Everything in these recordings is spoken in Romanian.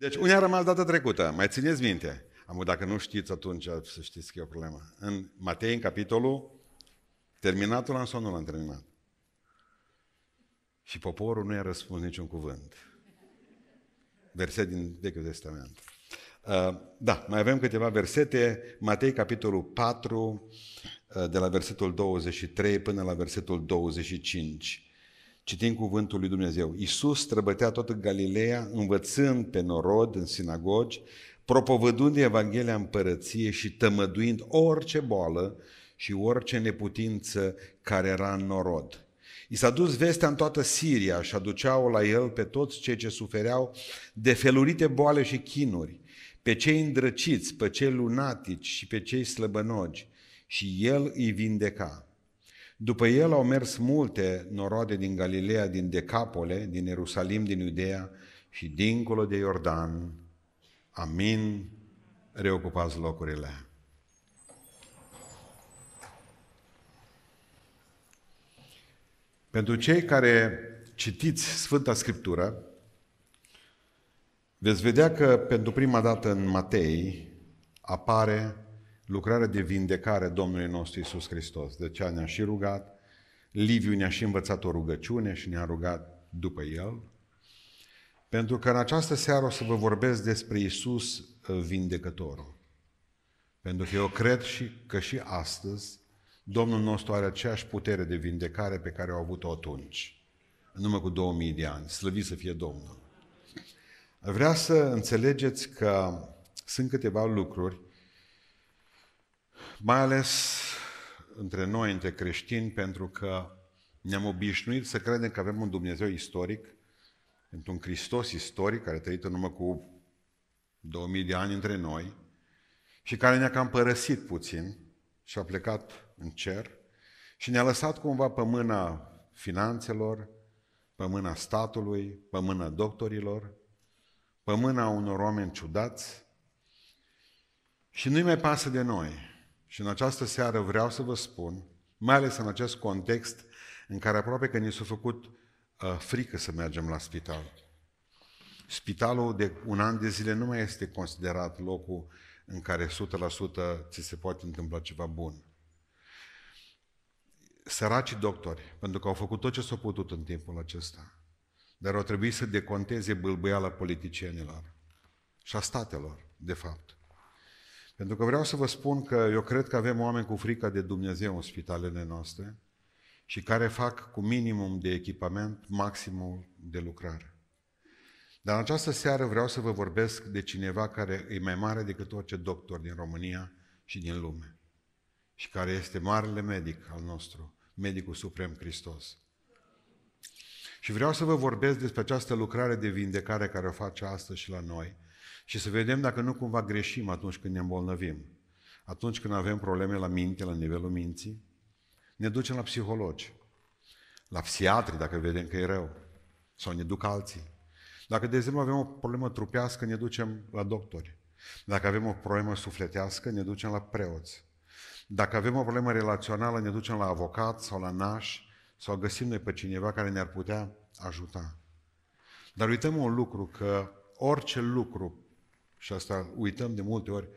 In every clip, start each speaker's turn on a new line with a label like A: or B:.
A: Deci, unde a rămas data trecută? Mai țineți minte? Am dacă nu știți, atunci să știți că e o problemă. În Matei, în capitolul, terminatul am sau nu l-am terminat? Și poporul nu i-a răspuns niciun cuvânt. Verset din Vechiul Testament. Uh, da, mai avem câteva versete. Matei, capitolul 4, uh, de la versetul 23 până la versetul 25. Citim cuvântul lui Dumnezeu. Iisus străbătea toată Galileea, învățând pe norod în sinagogi, propovădând Evanghelia împărăției și tămăduind orice boală și orice neputință care era în norod. I s-a dus vestea în toată Siria și aduceau la el pe toți cei ce sufereau de felurite boale și chinuri, pe cei îndrăciți, pe cei lunatici și pe cei slăbănogi, și el îi vindeca. După el au mers multe noroade din Galileea, din Decapole, din Ierusalim, din Iudea și dincolo de Iordan. Amin. Reocupați locurile. Pentru cei care citiți Sfânta Scriptură, veți vedea că pentru prima dată în Matei apare lucrarea de vindecare Domnului nostru Isus Hristos. De ce ne-a și rugat, Liviu ne-a și învățat o rugăciune și ne-a rugat după el. Pentru că în această seară o să vă vorbesc despre Isus uh, vindecătorul. Pentru că eu cred și că și astăzi Domnul nostru are aceeași putere de vindecare pe care au avut-o atunci, în urmă cu 2000 de ani. Slăvit să fie Domnul. Vrea să înțelegeți că sunt câteva lucruri mai ales între noi, între creștini, pentru că ne-am obișnuit să credem că avem un Dumnezeu istoric, pentru un Hristos istoric, care a trăit în urmă cu 2000 de ani între noi și care ne-a cam părăsit puțin și a plecat în cer și ne-a lăsat cumva pe mâna finanțelor, pe mâna statului, pe mâna doctorilor, pe mâna unor oameni ciudați și nu-i mai pasă de noi. Și în această seară vreau să vă spun, mai ales în acest context în care aproape că ni s-a făcut uh, frică să mergem la spital. Spitalul de un an de zile nu mai este considerat locul în care 100% ți se poate întâmpla ceva bun. Săracii doctori, pentru că au făcut tot ce s-au putut în timpul acesta, dar au trebuit să deconteze bâlbâiala politicienilor și a statelor, de fapt. Pentru că vreau să vă spun că eu cred că avem oameni cu frică de Dumnezeu în spitalele noastre și care fac cu minimum de echipament maximul de lucrare. Dar în această seară vreau să vă vorbesc de cineva care e mai mare decât orice doctor din România și din lume și care este marele medic al nostru, medicul suprem Hristos. Și vreau să vă vorbesc despre această lucrare de vindecare care o face astăzi și la noi, și să vedem dacă nu cumva greșim atunci când ne îmbolnăvim. Atunci când avem probleme la minte, la nivelul minții, ne ducem la psihologi, la psiatri dacă vedem că e rău, sau ne duc alții. Dacă, de exemplu, avem o problemă trupească, ne ducem la doctori. Dacă avem o problemă sufletească, ne ducem la preoți. Dacă avem o problemă relațională, ne ducem la avocat sau la naș sau găsim noi pe cineva care ne-ar putea ajuta. Dar uităm un lucru, că orice lucru și asta uităm de multe ori,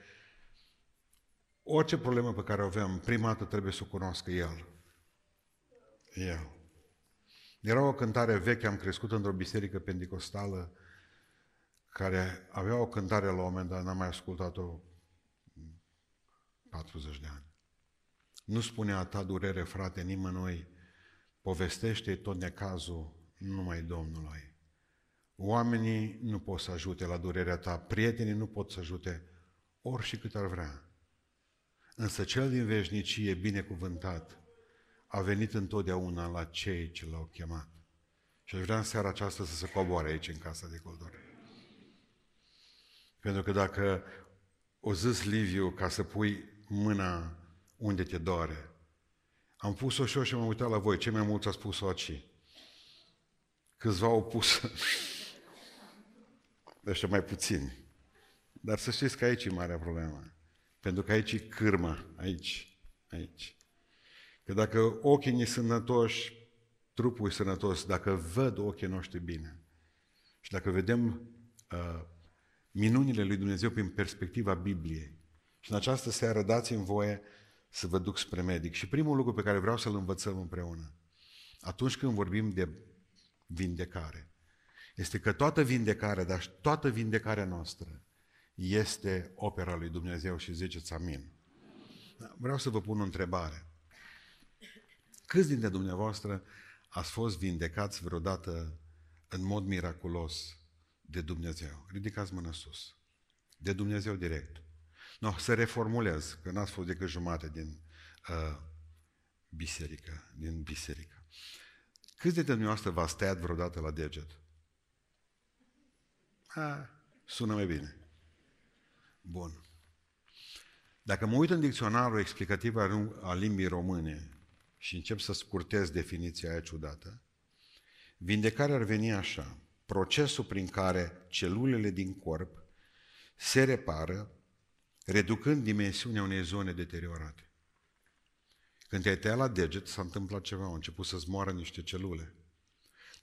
A: orice problemă pe care o avem, prima dată trebuie să o cunoască El. El. Era o cântare veche, am crescut într-o biserică pentecostală care avea o cântare la un moment dat, n-am mai ascultat-o 40 de ani. Nu spune a ta durere, frate, nimănui, povestește tot necazul numai Domnului. Oamenii nu pot să ajute la durerea ta, prietenii nu pot să ajute ori și cât ar vrea. Însă cel din veșnicie, binecuvântat, a venit întotdeauna la cei ce l-au chemat. Și aș vrea în seara aceasta să se coboare aici în casa de coldore. Pentru că dacă o zis Liviu ca să pui mâna unde te doare, am pus-o și eu și m-am uitat la voi. Cei mai mulți au spus-o aici. Câțiva au pus ăștia mai puțini. Dar să știți că aici e marea problemă. Pentru că aici e cârma, aici, aici. Că dacă ochii ne sănătoși, trupul e sănătos, dacă văd ochii noștri bine și dacă vedem uh, minunile lui Dumnezeu prin perspectiva Bibliei. Și în această seară dați-mi voie să vă duc spre medic. Și primul lucru pe care vreau să-l învățăm împreună, atunci când vorbim de vindecare, este că toată vindecarea, dar toată vindecarea noastră este opera lui Dumnezeu și ziceți amin. Vreau să vă pun o întrebare. Câți dintre dumneavoastră ați fost vindecați vreodată în mod miraculos de Dumnezeu? Ridicați mâna sus. De Dumnezeu direct. No, să reformulez, că n-ați fost decât jumate din uh, biserică, din biserică. Câți dintre dumneavoastră v-ați tăiat vreodată la deget? A, sună mai bine. Bun. Dacă mă uit în dicționarul explicativ al limbii române și încep să scurtez definiția aia ciudată, vindecarea ar veni așa. Procesul prin care celulele din corp se repară, reducând dimensiunea unei zone deteriorate. Când te-ai tăiat la deget, s-a întâmplat ceva, au început să-ți moară niște celule.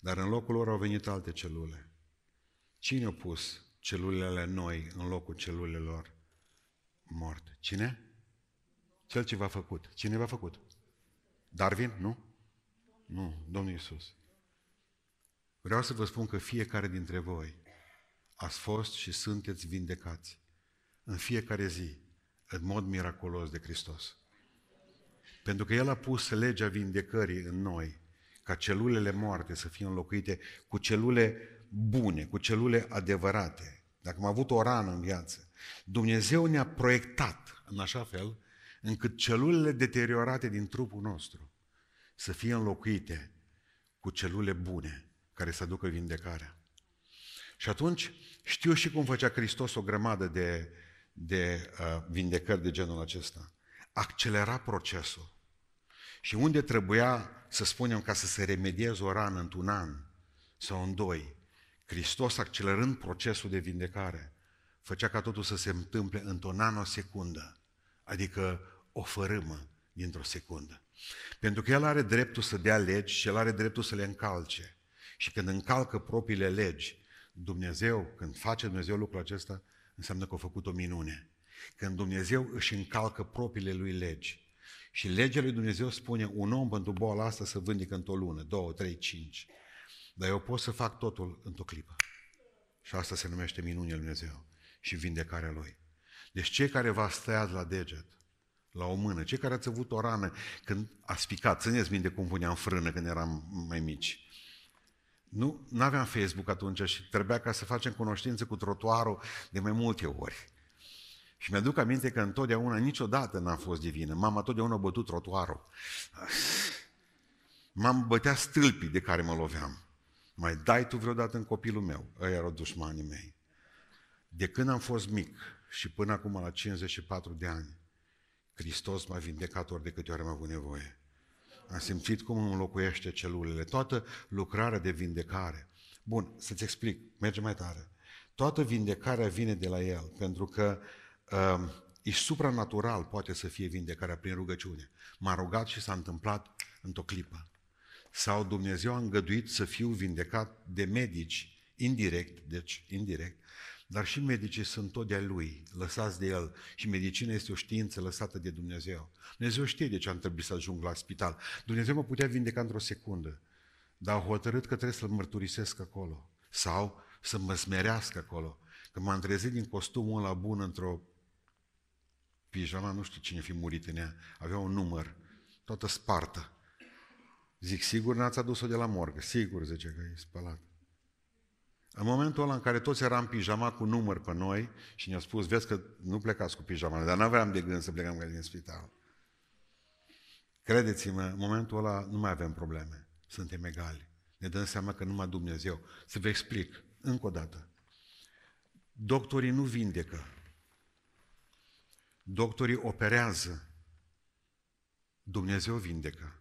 A: Dar în locul lor au venit alte celule. Cine a pus celulele noi în locul celulelor moarte? Cine? Cel ce v-a făcut. Cine v-a făcut? Darwin? Nu? Nu, Domnul Iisus. Vreau să vă spun că fiecare dintre voi ați fost și sunteți vindecați în fiecare zi, în mod miraculos de Hristos. Pentru că El a pus legea vindecării în noi, ca celulele moarte să fie înlocuite cu celule bune, cu celule adevărate. Dacă am avut o rană în viață, Dumnezeu ne-a proiectat în așa fel încât celulele deteriorate din trupul nostru să fie înlocuite cu celule bune care să aducă vindecarea. Și atunci știu și cum făcea Hristos o grămadă de, de uh, vindecări de genul acesta. Accelera procesul. Și unde trebuia, să spunem, ca să se remedieze o rană într-un an sau în doi, Hristos, accelerând procesul de vindecare, făcea ca totul să se întâmple într-o nanosecundă, adică o fărâmă dintr-o secundă. Pentru că El are dreptul să dea legi și El are dreptul să le încalce. Și când încalcă propriile legi, Dumnezeu, când face Dumnezeu lucrul acesta, înseamnă că a făcut o minune. Când Dumnezeu își încalcă propriile lui legi, și legea lui Dumnezeu spune, un om pentru boala asta să vândică într-o lună, două, trei, cinci. Dar eu pot să fac totul într-o clipă. Și asta se numește minunea lui Dumnezeu și vindecarea Lui. Deci cei care v-ați tăiat la deget, la o mână, cei care ați avut o rană când ați picat, țineți minte cum puneam frână când eram mai mici. Nu aveam Facebook atunci și trebuia ca să facem cunoștință cu trotuarul de mai multe ori. Și mi-aduc aminte că întotdeauna, niciodată n-am fost divină. Mama totdeauna a bătut trotuarul. M-am bătea stâlpii de care mă loveam. Mai dai tu vreodată în copilul meu. Ăia erau dușmanii mei. De când am fost mic și până acum la 54 de ani, Hristos m-a vindecat ori de câte ori am avut nevoie. Am simțit cum îmi înlocuiește celulele. Toată lucrarea de vindecare. Bun, să-ți explic, merge mai tare. Toată vindecarea vine de la El, pentru că uh, e supranatural, poate să fie vindecarea prin rugăciune. M-a rugat și s-a întâmplat într-o clipă. Sau Dumnezeu a îngăduit să fiu vindecat de medici, indirect, deci indirect, dar și medicii sunt tot de-a Lui, lăsați de El. Și medicina este o știință lăsată de Dumnezeu. Dumnezeu știe de ce am trebuit să ajung la spital. Dumnezeu mă putea vindeca într-o secundă, dar a hotărât că trebuie să-L mărturisesc acolo. Sau să mă smerească acolo. Când m-am trezit din costumul ăla bun într-o pijama, nu știu cine fi murit în ea, avea un număr, toată spartă. Zic, sigur n-ați adus-o de la morgă? Sigur, zice că e spălat. În momentul ăla în care toți eram pijama cu număr pe noi și ne-a spus, vezi că nu plecați cu pijama, dar nu aveam de gând să plecăm cu din spital. Credeți-mă, în momentul ăla nu mai avem probleme. Suntem egali. Ne dăm seama că numai Dumnezeu. Să vă explic încă o dată. Doctorii nu vindecă. Doctorii operează. Dumnezeu vindecă.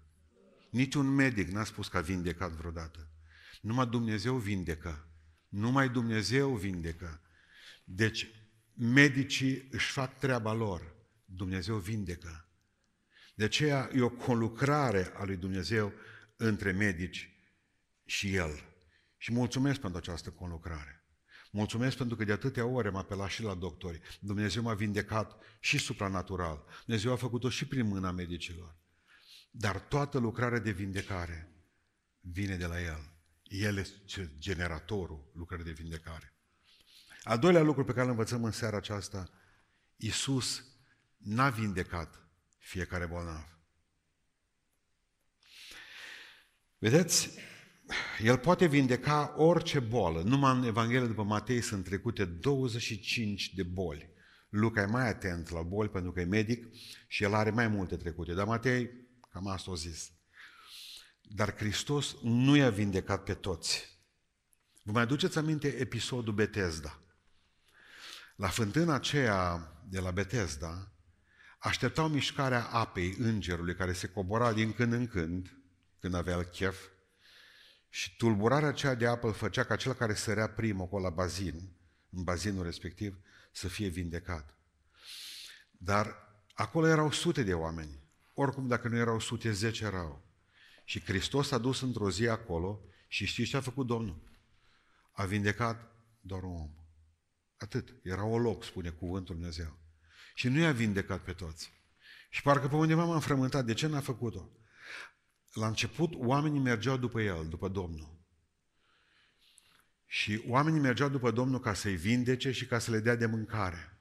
A: Niciun medic n-a spus că a vindecat vreodată. Numai Dumnezeu vindecă. Numai Dumnezeu vindecă. Deci, medicii își fac treaba lor. Dumnezeu vindecă. De aceea e o conlucrare a lui Dumnezeu între medici și El. Și mulțumesc pentru această conlucrare. Mulțumesc pentru că de atâtea ori am apelat și la doctori. Dumnezeu m-a vindecat și supranatural. Dumnezeu a făcut-o și prin mâna medicilor. Dar toată lucrarea de vindecare vine de la El. El este generatorul lucrării de vindecare. Al doilea lucru pe care îl învățăm în seara aceasta, Iisus n-a vindecat fiecare bolnav. Vedeți, el poate vindeca orice bolă. Numai în Evanghelie după Matei sunt trecute 25 de boli. Luca e mai atent la boli pentru că e medic și el are mai multe trecute. Dar Matei, cam asta o zis. Dar Hristos nu i-a vindecat pe toți. Vă mai duceți aminte episodul Betesda? La fântâna aceea de la Betesda, așteptau mișcarea apei îngerului care se cobora din când în când, când avea chef, și tulburarea aceea de apă îl făcea ca cel care sărea primul acolo la bazin, în bazinul respectiv, să fie vindecat. Dar acolo erau sute de oameni. Oricum, dacă nu erau sute, zece erau. Și Hristos a dus într-o zi acolo și știți ce a făcut Domnul? A vindecat doar un om. Atât. Era o loc, spune cuvântul Dumnezeu. Și nu i-a vindecat pe toți. Și parcă pe undeva m-am frământat. De ce n-a făcut-o? La început, oamenii mergeau după el, după Domnul. Și oamenii mergeau după Domnul ca să-i vindece și ca să le dea de mâncare.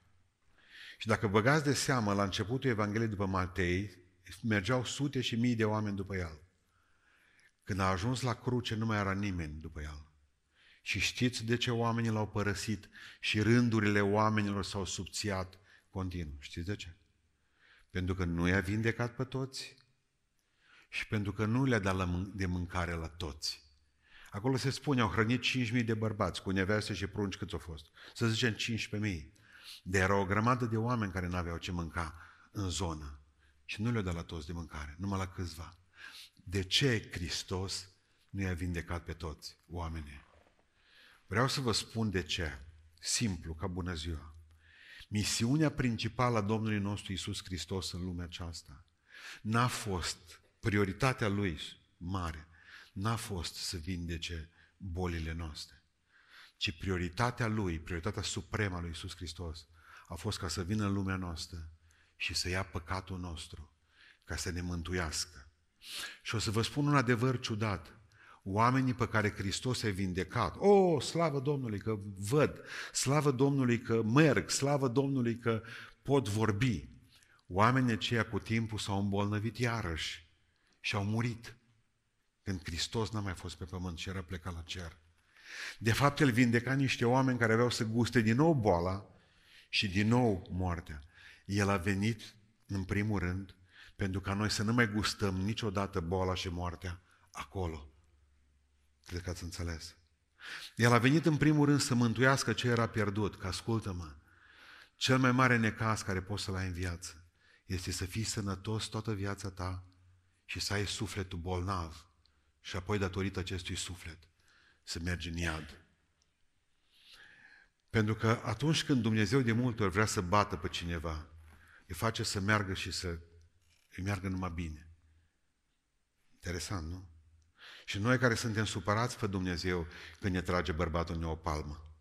A: Și dacă băgați de seamă, la începutul Evangheliei după Matei, mergeau sute și mii de oameni după el. Când a ajuns la cruce, nu mai era nimeni după el. Și știți de ce oamenii l-au părăsit și rândurile oamenilor s-au subțiat continuu. Știți de ce? Pentru că nu i-a vindecat pe toți, și pentru că nu le-a dat de mâncare la toți. Acolo se spune, au hrănit 5.000 de bărbați, cu neveste și prunci câți au fost. Să zicem 15.000. De era o grămadă de oameni care nu aveau ce mânca în zonă. Și nu le-a dat la toți de mâncare, numai la câțiva. De ce Hristos nu i-a vindecat pe toți oamenii? Vreau să vă spun de ce. Simplu, ca bună ziua. Misiunea principală a Domnului nostru Isus Hristos în lumea aceasta n-a fost prioritatea lui mare n-a fost să vindece bolile noastre, ci prioritatea lui, prioritatea supremă a lui Iisus Hristos a fost ca să vină în lumea noastră și să ia păcatul nostru, ca să ne mântuiască. Și o să vă spun un adevăr ciudat. Oamenii pe care Hristos a vindecat, o, oh, slavă Domnului că văd, slavă Domnului că merg, slavă Domnului că pot vorbi. Oamenii aceia cu timpul s-au îmbolnăvit iarăși și au murit când Hristos n-a mai fost pe pământ și era plecat la cer. De fapt, El vindeca niște oameni care aveau să guste din nou boala și din nou moartea. El a venit, în primul rând, pentru ca noi să nu mai gustăm niciodată boala și moartea acolo. Cred că ați înțeles. El a venit în primul rând să mântuiască ce era pierdut, că ascultă-mă, cel mai mare necaz care poți să-l ai în viață este să fii sănătos toată viața ta și să ai sufletul bolnav și apoi datorită acestui suflet să mergi în iad. Pentru că atunci când Dumnezeu de multe ori vrea să bată pe cineva, îi face să meargă și să îi meargă numai bine. Interesant, nu? Și noi care suntem supărați pe Dumnezeu când ne trage bărbatul în o palmă.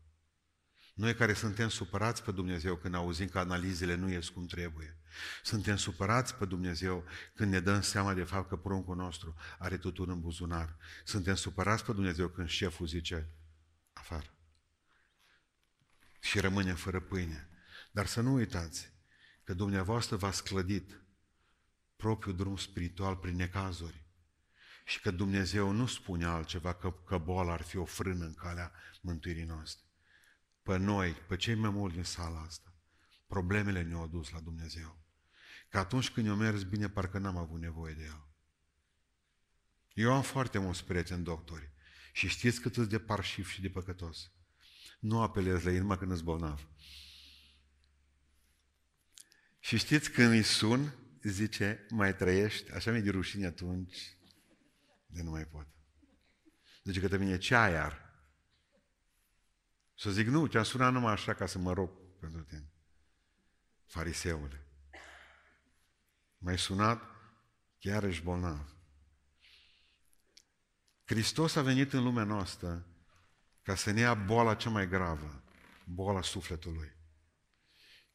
A: Noi care suntem supărați pe Dumnezeu când auzim că analizele nu ies cum trebuie. Suntem supărați pe Dumnezeu când ne dăm seama de fapt că pruncul nostru are tutun în buzunar. Suntem supărați pe Dumnezeu când șeful zice afară. Și rămâne fără pâine. Dar să nu uitați că dumneavoastră v-a clădit propriul drum spiritual prin necazuri și că Dumnezeu nu spune altceva că, că boala ar fi o frână în calea mântuirii noastre pe noi, pe cei mai mulți din sala asta, problemele ne-au dus la Dumnezeu. Că atunci când eu mers bine, parcă n-am avut nevoie de El. Eu am foarte mulți prieteni doctori și știți cât îți de parșiv și de păcătos. Nu apelez la ei numai când îți bolnav. Și știți când îi sun, zice, mai trăiești? Așa mi-e de rușine atunci, de nu mai pot. Zice către mine, ce ai ar? Să zic, nu, te-am sunat numai așa ca să mă rog pentru tine. Fariseule. M-ai sunat, chiar ești bolnav. Hristos a venit în lumea noastră ca să ne ia boala cea mai gravă, boala sufletului.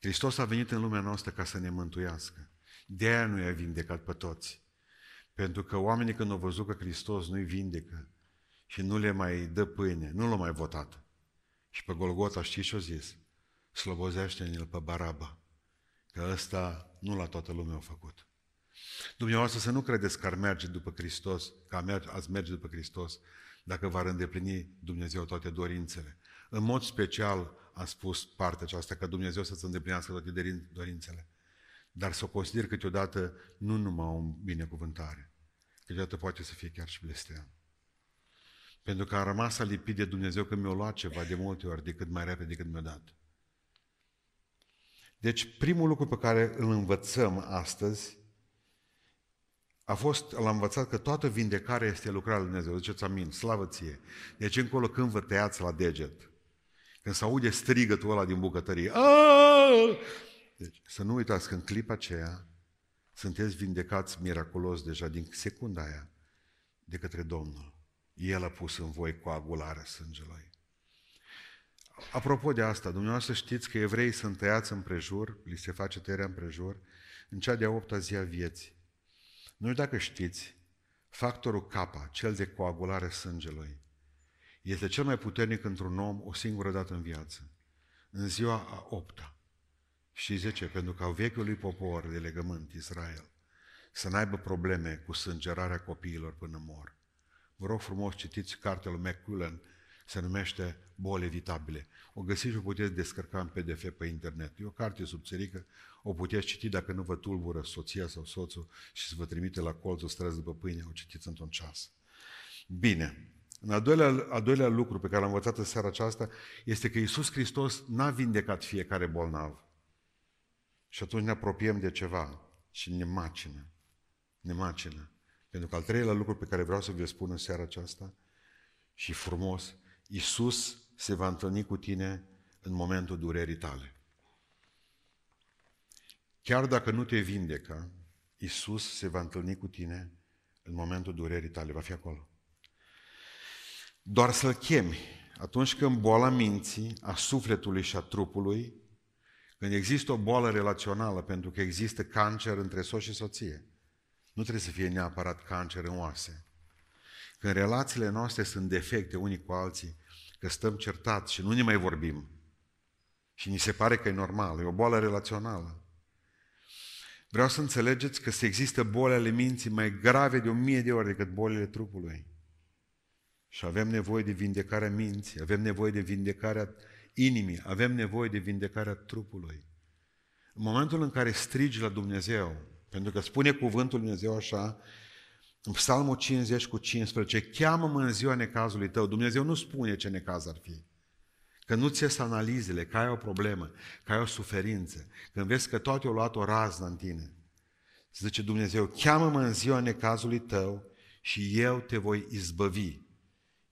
A: Hristos a venit în lumea noastră ca să ne mântuiască. De aia nu i-a vindecat pe toți. Pentru că oamenii când au văzut că Hristos nu-i vindecă și nu le mai dă pâine, nu l-au mai votat. Și pe Golgota știți ce-o zis? Slobozește-ne-l pe Baraba. Că ăsta nu la toată lumea a făcut. Dumneavoastră să nu credeți că ar merge după Hristos, că ați merge după Hristos, dacă v-ar îndeplini Dumnezeu toate dorințele. În mod special am spus partea aceasta, că Dumnezeu să-ți îndeplinească toate dorințele. Dar să o consider câteodată nu numai o binecuvântare. Câteodată poate să fie chiar și blestean. Pentru că am rămas alipit de Dumnezeu că mi-a luat ceva de multe ori decât mai repede decât mi-a dat. Deci primul lucru pe care îl învățăm astăzi a fost, l-am învățat că toată vindecarea este lucrarea lui Dumnezeu. Ziceți amin, slavă ție. Deci încolo când vă tăiați la deget, când se aude strigătul ăla din bucătărie, Aaaa! deci să nu uitați că în clipa aceea sunteți vindecați miraculos deja din secunda aia de către Domnul. El a pus în voi coagularea sângelui. Apropo de asta, dumneavoastră știți că evreii sunt tăiați împrejur, li se face tăierea împrejur, în cea de-a opta zi a vieții. Nu știu dacă știți, factorul K, cel de coagulare sângelui, este cel mai puternic într-un om o singură dată în viață, în ziua a opta. Și zice, pentru că vechiul lui popor de legământ, Israel, să n-aibă probleme cu sângerarea copiilor până mor. Vă rog frumos, citiți cartea lui McCullen, se numește Boli evitabile. O găsiți și o puteți descărca în PDF pe internet. E o carte subțerică, o puteți citi dacă nu vă tulbură soția sau soțul și să vă trimite la colțul străzi după pâine, o citiți într-un ceas. Bine. În al doilea, al doilea lucru pe care l-am învățat în seara aceasta este că Iisus Hristos n-a vindecat fiecare bolnav. Și atunci ne apropiem de ceva și ne macină. Ne macină. Pentru că al treilea lucru pe care vreau să vi spun în seara aceasta și frumos, Iisus se va întâlni cu tine în momentul durerii tale. Chiar dacă nu te vindecă, Iisus se va întâlni cu tine în momentul durerii tale, va fi acolo. Doar să-L chemi atunci când boala minții, a sufletului și a trupului, când există o boală relațională, pentru că există cancer între soț și soție, nu trebuie să fie neapărat cancer în oase. Când relațiile noastre sunt defecte unii cu alții, că stăm certați și nu ne mai vorbim, și ni se pare că e normal, e o boală relațională. Vreau să înțelegeți că se există boli ale minții mai grave de o mie de ori decât bolile trupului. Și avem nevoie de vindecarea minții, avem nevoie de vindecarea inimii, avem nevoie de vindecarea trupului. În momentul în care strigi la Dumnezeu, pentru că spune cuvântul Dumnezeu așa, în Psalmul 50 cu 15, cheamă-mă în ziua necazului tău. Dumnezeu nu spune ce necaz ar fi. Că nu ți analizele, că ai o problemă, că ai o suferință, când vezi că toate au luat o raznă în tine. Zice Dumnezeu, cheamă-mă în ziua necazului tău și eu te voi izbăvi,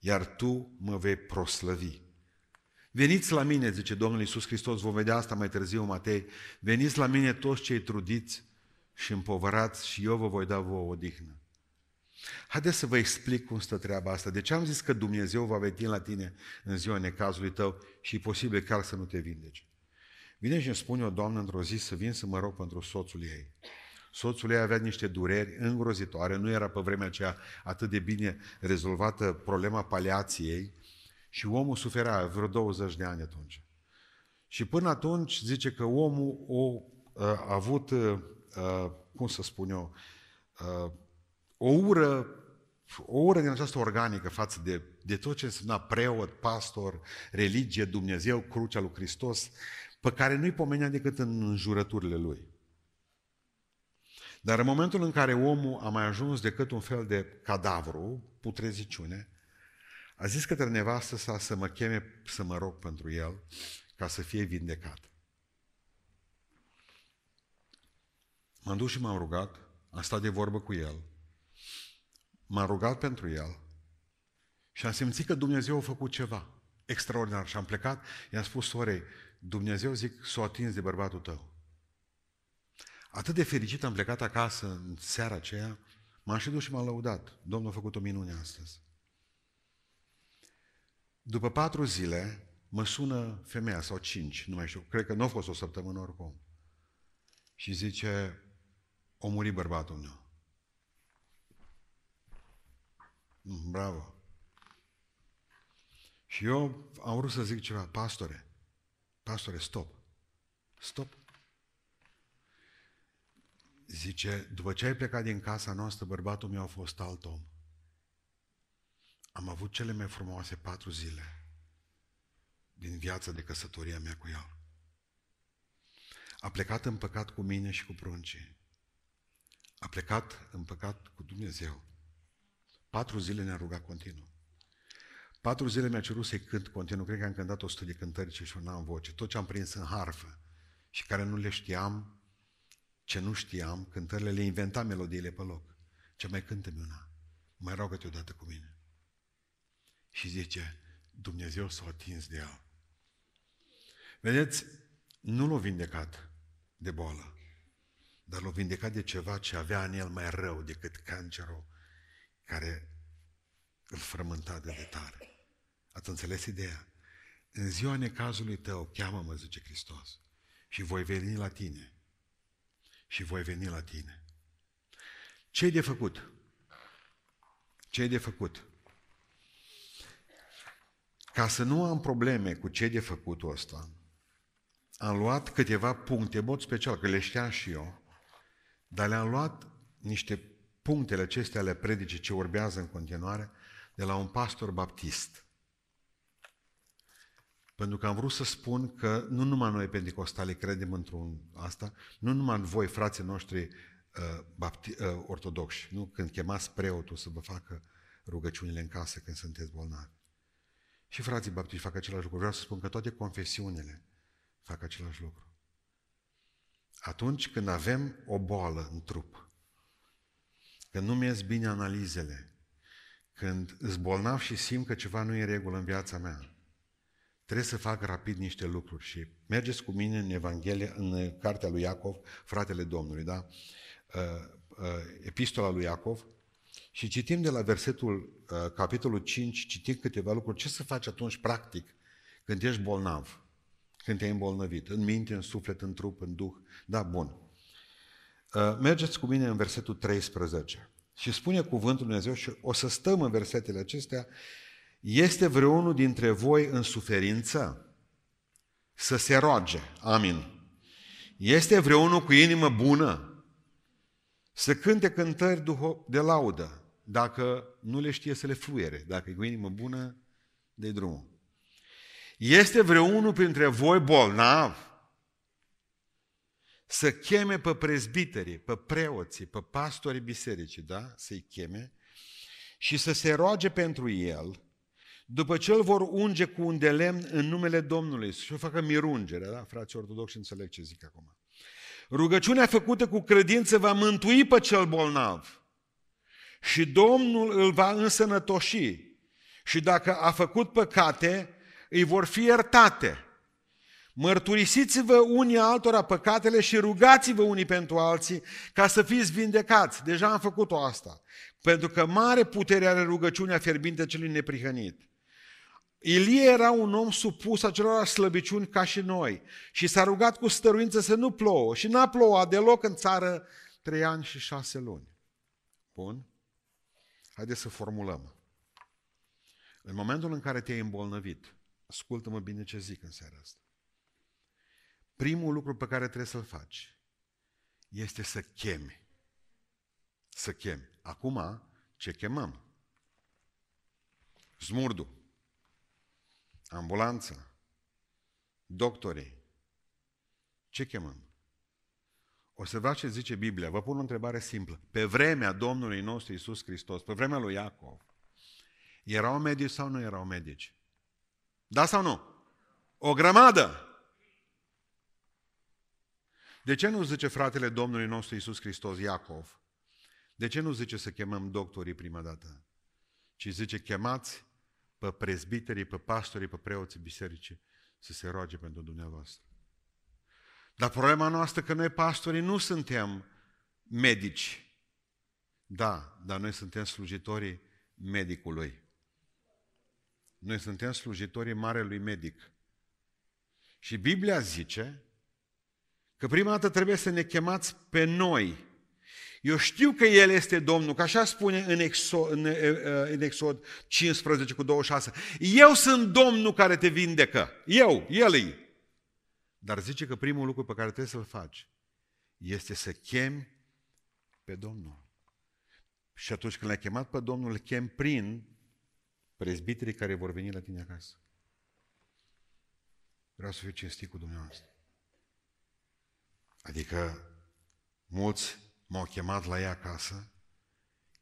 A: iar tu mă vei proslăvi. Veniți la mine, zice Domnul Iisus Hristos, vom vedea asta mai târziu, Matei, veniți la mine toți cei trudiți și împovărați și eu vă voi da vouă odihnă. Haideți să vă explic cum stă treaba asta. De ce am zis că Dumnezeu va veni la tine în ziua necazului tău și e posibil chiar să nu te vindeci? Vine și îmi spune o doamnă într-o zi să vin să mă rog pentru soțul ei. Soțul ei avea niște dureri îngrozitoare, nu era pe vremea aceea atât de bine rezolvată problema paliației și omul suferea vreo 20 de ani atunci. Și până atunci zice că omul o, a avut, cum să spun eu, o ură, o ură din această organică față de, de tot ce însemna preot, pastor, religie, Dumnezeu, crucea lui Hristos, pe care nu-i pomenea decât în jurăturile lui. Dar în momentul în care omul a mai ajuns decât un fel de cadavru, putreziciune, a zis către nevastă sa să mă cheme să mă rog pentru el ca să fie vindecat. M-am dus și m-am rugat, am stat de vorbă cu el m-am rugat pentru el și am simțit că Dumnezeu a făcut ceva extraordinar și am plecat, i-am spus sorei, Dumnezeu zic, s-o atins de bărbatul tău. Atât de fericit am plecat acasă în seara aceea, m-am și dus și m-am lăudat. Domnul a făcut o minune astăzi. După patru zile, mă sună femeia, sau cinci, nu mai știu, cred că nu a fost o săptămână oricum. Și zice, o muri bărbatul meu. Mm, bravo. Și eu am vrut să zic ceva, pastore, pastore, stop, stop. Zice, după ce ai plecat din casa noastră, bărbatul meu a fost alt om. Am avut cele mai frumoase patru zile din viața de căsătoria mea cu el. A plecat în păcat cu mine și cu pruncii. A plecat în păcat cu Dumnezeu. Patru zile ne-a rugat continuu. Patru zile mi-a cerut să-i cânt continuu. Cred că am cântat o sută de cântări ce și n-am voce. Tot ce am prins în harfă și care nu le știam, ce nu știam, cântările le inventam melodiile pe loc. Ce mai cântă-mi una. Mai rogă-te odată cu mine. Și zice, Dumnezeu s-a atins de el. Vedeți, nu l-a vindecat de boală, dar l-a vindecat de ceva ce avea în el mai rău decât cancerul care îl frământa de, de tare. Ați înțeles ideea? În ziua necazului tău, cheamă-mă, zice Hristos, și voi veni la tine. Și voi veni la tine. ce de făcut? ce de făcut? Ca să nu am probleme cu ce de făcut ăsta, am luat câteva puncte, mod special, că le știam și eu, dar le-am luat niște punctele acestea ale predicii ce urmează în continuare de la un pastor baptist. Pentru că am vrut să spun că nu numai noi pentecostali credem într-un asta, nu numai voi, frații noștri uh, bapti, uh, ortodoxi, nu când chemați preotul să vă facă rugăciunile în casă când sunteți bolnavi. Și frații baptiști fac același lucru. Vreau să spun că toate confesiunile fac același lucru. Atunci când avem o boală în trup, când nu mi bine analizele, când îți bolnav și simt că ceva nu e în regulă în viața mea, trebuie să fac rapid niște lucruri și mergeți cu mine în Evanghelie, în cartea lui Iacov, fratele Domnului, da? Uh, uh, epistola lui Iacov, și citim de la versetul, uh, capitolul 5, citim câteva lucruri. Ce să faci atunci, practic, când ești bolnav? Când te-ai îmbolnăvit? În minte, în suflet, în trup, în duh? Da, bun. Uh, mergeți cu mine în versetul 13. Și spune cuvântul Lui Dumnezeu și o să stăm în versetele acestea. Este vreunul dintre voi în suferință? Să se roage. Amin. Este vreunul cu inimă bună? Să cânte cântări de laudă dacă nu le știe să le fluiere, dacă e cu inimă bună, de drumul. Este vreunul printre voi bolnav? Să cheme pe prezbiterii, pe preoții, pe pastorii bisericii, da? Să-i cheme și să se roage pentru el, după ce îl vor unge cu un de lemn în numele Domnului, și o facă mirungere, da? Frații ortodoxi înțeleg ce zic acum. Rugăciunea făcută cu credință va mântui pe cel bolnav și Domnul îl va însănătoși. Și dacă a făcut păcate, îi vor fi iertate. Mărturisiți-vă unii altora păcatele și rugați-vă unii pentru alții ca să fiți vindecați. Deja am făcut-o asta. Pentru că mare putere are rugăciunea fierbinte celui neprihănit. Ilie era un om supus acelor slăbiciuni ca și noi și s-a rugat cu stăruință să nu plouă și n-a plouat deloc în țară trei ani și șase luni. Bun? Haideți să formulăm. În momentul în care te-ai îmbolnăvit, ascultă-mă bine ce zic în seara asta. Primul lucru pe care trebuie să-l faci este să chemi. Să chemi. Acum, ce chemăm? Smurdu, ambulanța, doctorii. Ce chemăm? Observați ce zice Biblia. Vă pun o întrebare simplă. Pe vremea Domnului nostru Isus Hristos, pe vremea lui Iacov, erau medici sau nu erau medici? Da sau nu? O grămadă! De ce nu zice fratele Domnului nostru Isus Hristos, Iacov? De ce nu zice să chemăm doctorii prima dată? Ci zice chemați pe prezbiterii, pe pastorii, pe preoții bisericii să se roage pentru dumneavoastră. Dar problema noastră că noi pastorii nu suntem medici. Da, dar noi suntem slujitorii medicului. Noi suntem slujitorii Marelui Medic. Și Biblia zice că prima dată trebuie să ne chemați pe noi. Eu știu că El este Domnul, că așa spune în Exod, în, în Exod 15 cu 26. Eu sunt Domnul care te vindecă. Eu, El e. Dar zice că primul lucru pe care trebuie să-l faci este să chemi pe Domnul. Și atunci când l-ai chemat pe Domnul, îl chem prin prezbiterii care vor veni la tine acasă. Vreau să fiu cinstit cu dumneavoastră. Adică mulți m-au chemat la ea acasă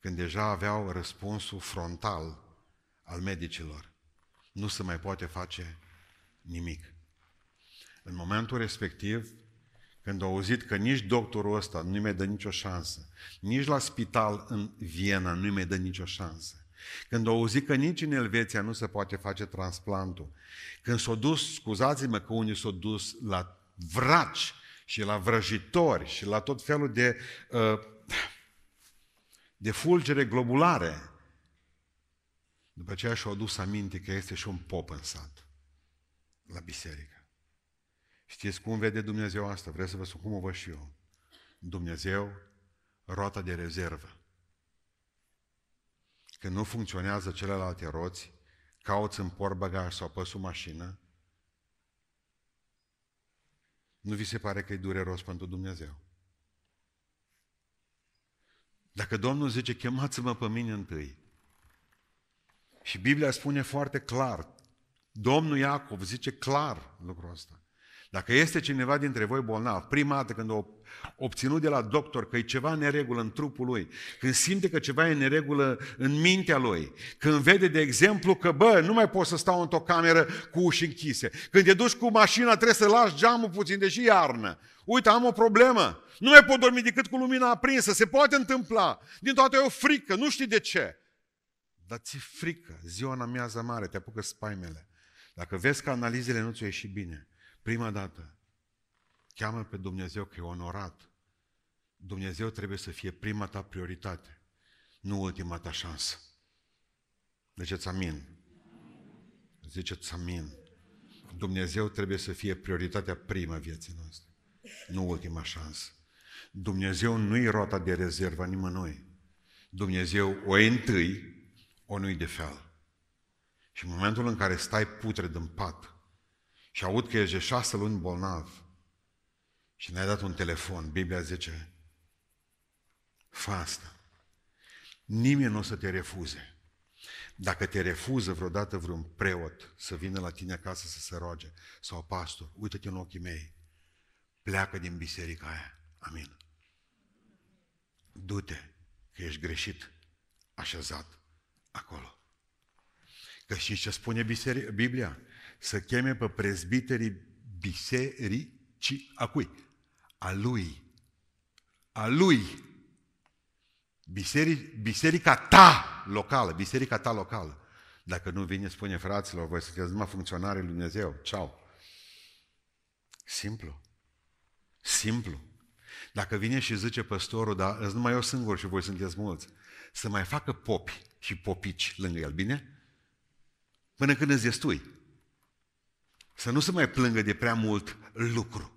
A: când deja aveau răspunsul frontal al medicilor. Nu se mai poate face nimic. În momentul respectiv, când au auzit că nici doctorul ăsta nu-i mai dă nicio șansă, nici la spital în Viena nu-i mai dă nicio șansă, când au auzit că nici în Elveția nu se poate face transplantul, când s-au dus, scuzați-mă că unii s-au dus la vraci și la vrăjitori și la tot felul de, uh, de fulgere globulare, după aceea și-au dus aminte că este și un pop în sat, la biserică. Știți cum vede Dumnezeu asta? Vreau să vă spun cum o văd și eu. Dumnezeu, roata de rezervă. Când nu funcționează celelalte roți, cauți în portbagaj sau pe sub mașină, nu vi se pare că e dureros pentru Dumnezeu? Dacă Domnul zice, chemați-mă pe mine întâi, și Biblia spune foarte clar, Domnul Iacov zice clar lucrul ăsta. Dacă este cineva dintre voi bolnav, prima dată când o obținut de la doctor că e ceva neregulă în trupul lui, când simte că ceva e neregulă în mintea lui, când vede, de exemplu, că, bă, nu mai pot să stau într-o cameră cu uși închise, când te duci cu mașina, trebuie să lași geamul puțin, deși iarnă. Uite, am o problemă, nu mai pot dormi decât cu lumina aprinsă, se poate întâmpla. Din toate e o frică, nu știi de ce. Dar ți frică, ziua în amiază mare, te apucă spaimele. Dacă vezi că analizele nu ți-au ieșit bine, Prima dată, cheamă pe Dumnezeu că e onorat. Dumnezeu trebuie să fie prima ta prioritate, nu ultima ta șansă. Ziceți amin. Ziceți amin. Dumnezeu trebuie să fie prioritatea primă vieții noastre, nu ultima șansă. Dumnezeu nu-i rota de rezervă nimănui. Dumnezeu o e întâi, o nu-i de fel. Și în momentul în care stai putred în pat, și aud că ești de șase luni bolnav și ne-ai dat un telefon, Biblia zice, fă asta. Nimeni nu o să te refuze. Dacă te refuză vreodată vreun preot să vină la tine acasă să se roage, sau pastor, uită-te în ochii mei, pleacă din biserica aia. Amin. Du-te, că ești greșit așezat acolo. Că și ce spune Biblia? Să cheme pe prezbiterii bisericii a cui? A lui. A lui. Biseric, biserica ta locală, biserica ta locală. Dacă nu vine, spune fraților, voi sunteți numai funcționare lui Dumnezeu. Ceau. Simplu. Simplu. Dacă vine și zice păstorul, dar îți numai eu singur și voi sunteți mulți, să mai facă popi și popici lângă el, bine? Până când îți destui. Să nu se mai plângă de prea mult lucru.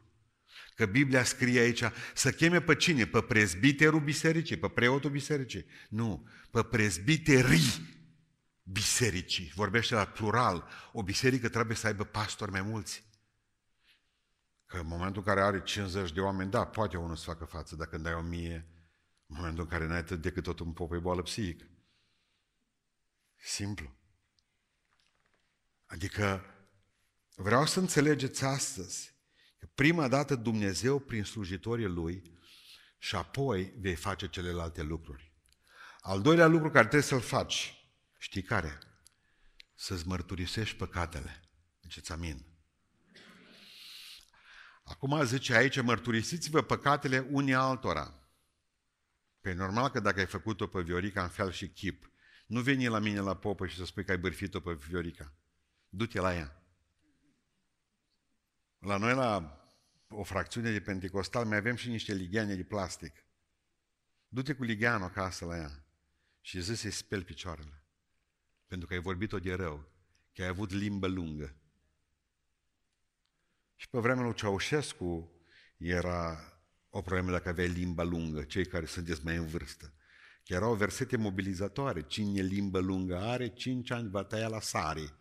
A: Că Biblia scrie aici să cheme pe cine? Pe prezbiterul bisericii, pe preotul bisericii. Nu, pe prezbiterii bisericii. Vorbește la plural. O biserică trebuie să aibă pastori mai mulți. Că în momentul în care are 50 de oameni, da, poate unul să facă față, dar când ai o mie, în momentul în care n-ai atât decât tot un pop, e boală psihică. Simplu. Adică Vreau să înțelegeți astăzi că prima dată Dumnezeu prin slujitorii Lui și apoi vei face celelalte lucruri. Al doilea lucru care trebuie să-l faci, știi care? Să-ți mărturisești păcatele. Ziceți amin. Acum zice aici, mărturisiți-vă păcatele unii altora. Pe normal că dacă ai făcut-o pe Viorica în fel și chip, nu veni la mine la popă și să spui că ai bârfit-o pe Viorica. Du-te la ea. La noi, la o fracțiune de pentecostal, mai avem și niște ligheane de plastic. Du-te cu ligheanul acasă la ea și zi să-i speli picioarele. Pentru că ai vorbit-o de rău. că ai avut limbă lungă. Și pe vremea lui Ceaușescu era o problemă dacă aveai limba lungă, cei care sunteți mai în vârstă. Că erau versete mobilizatoare. Cine limbă lungă are, cinci ani va tăia la sare.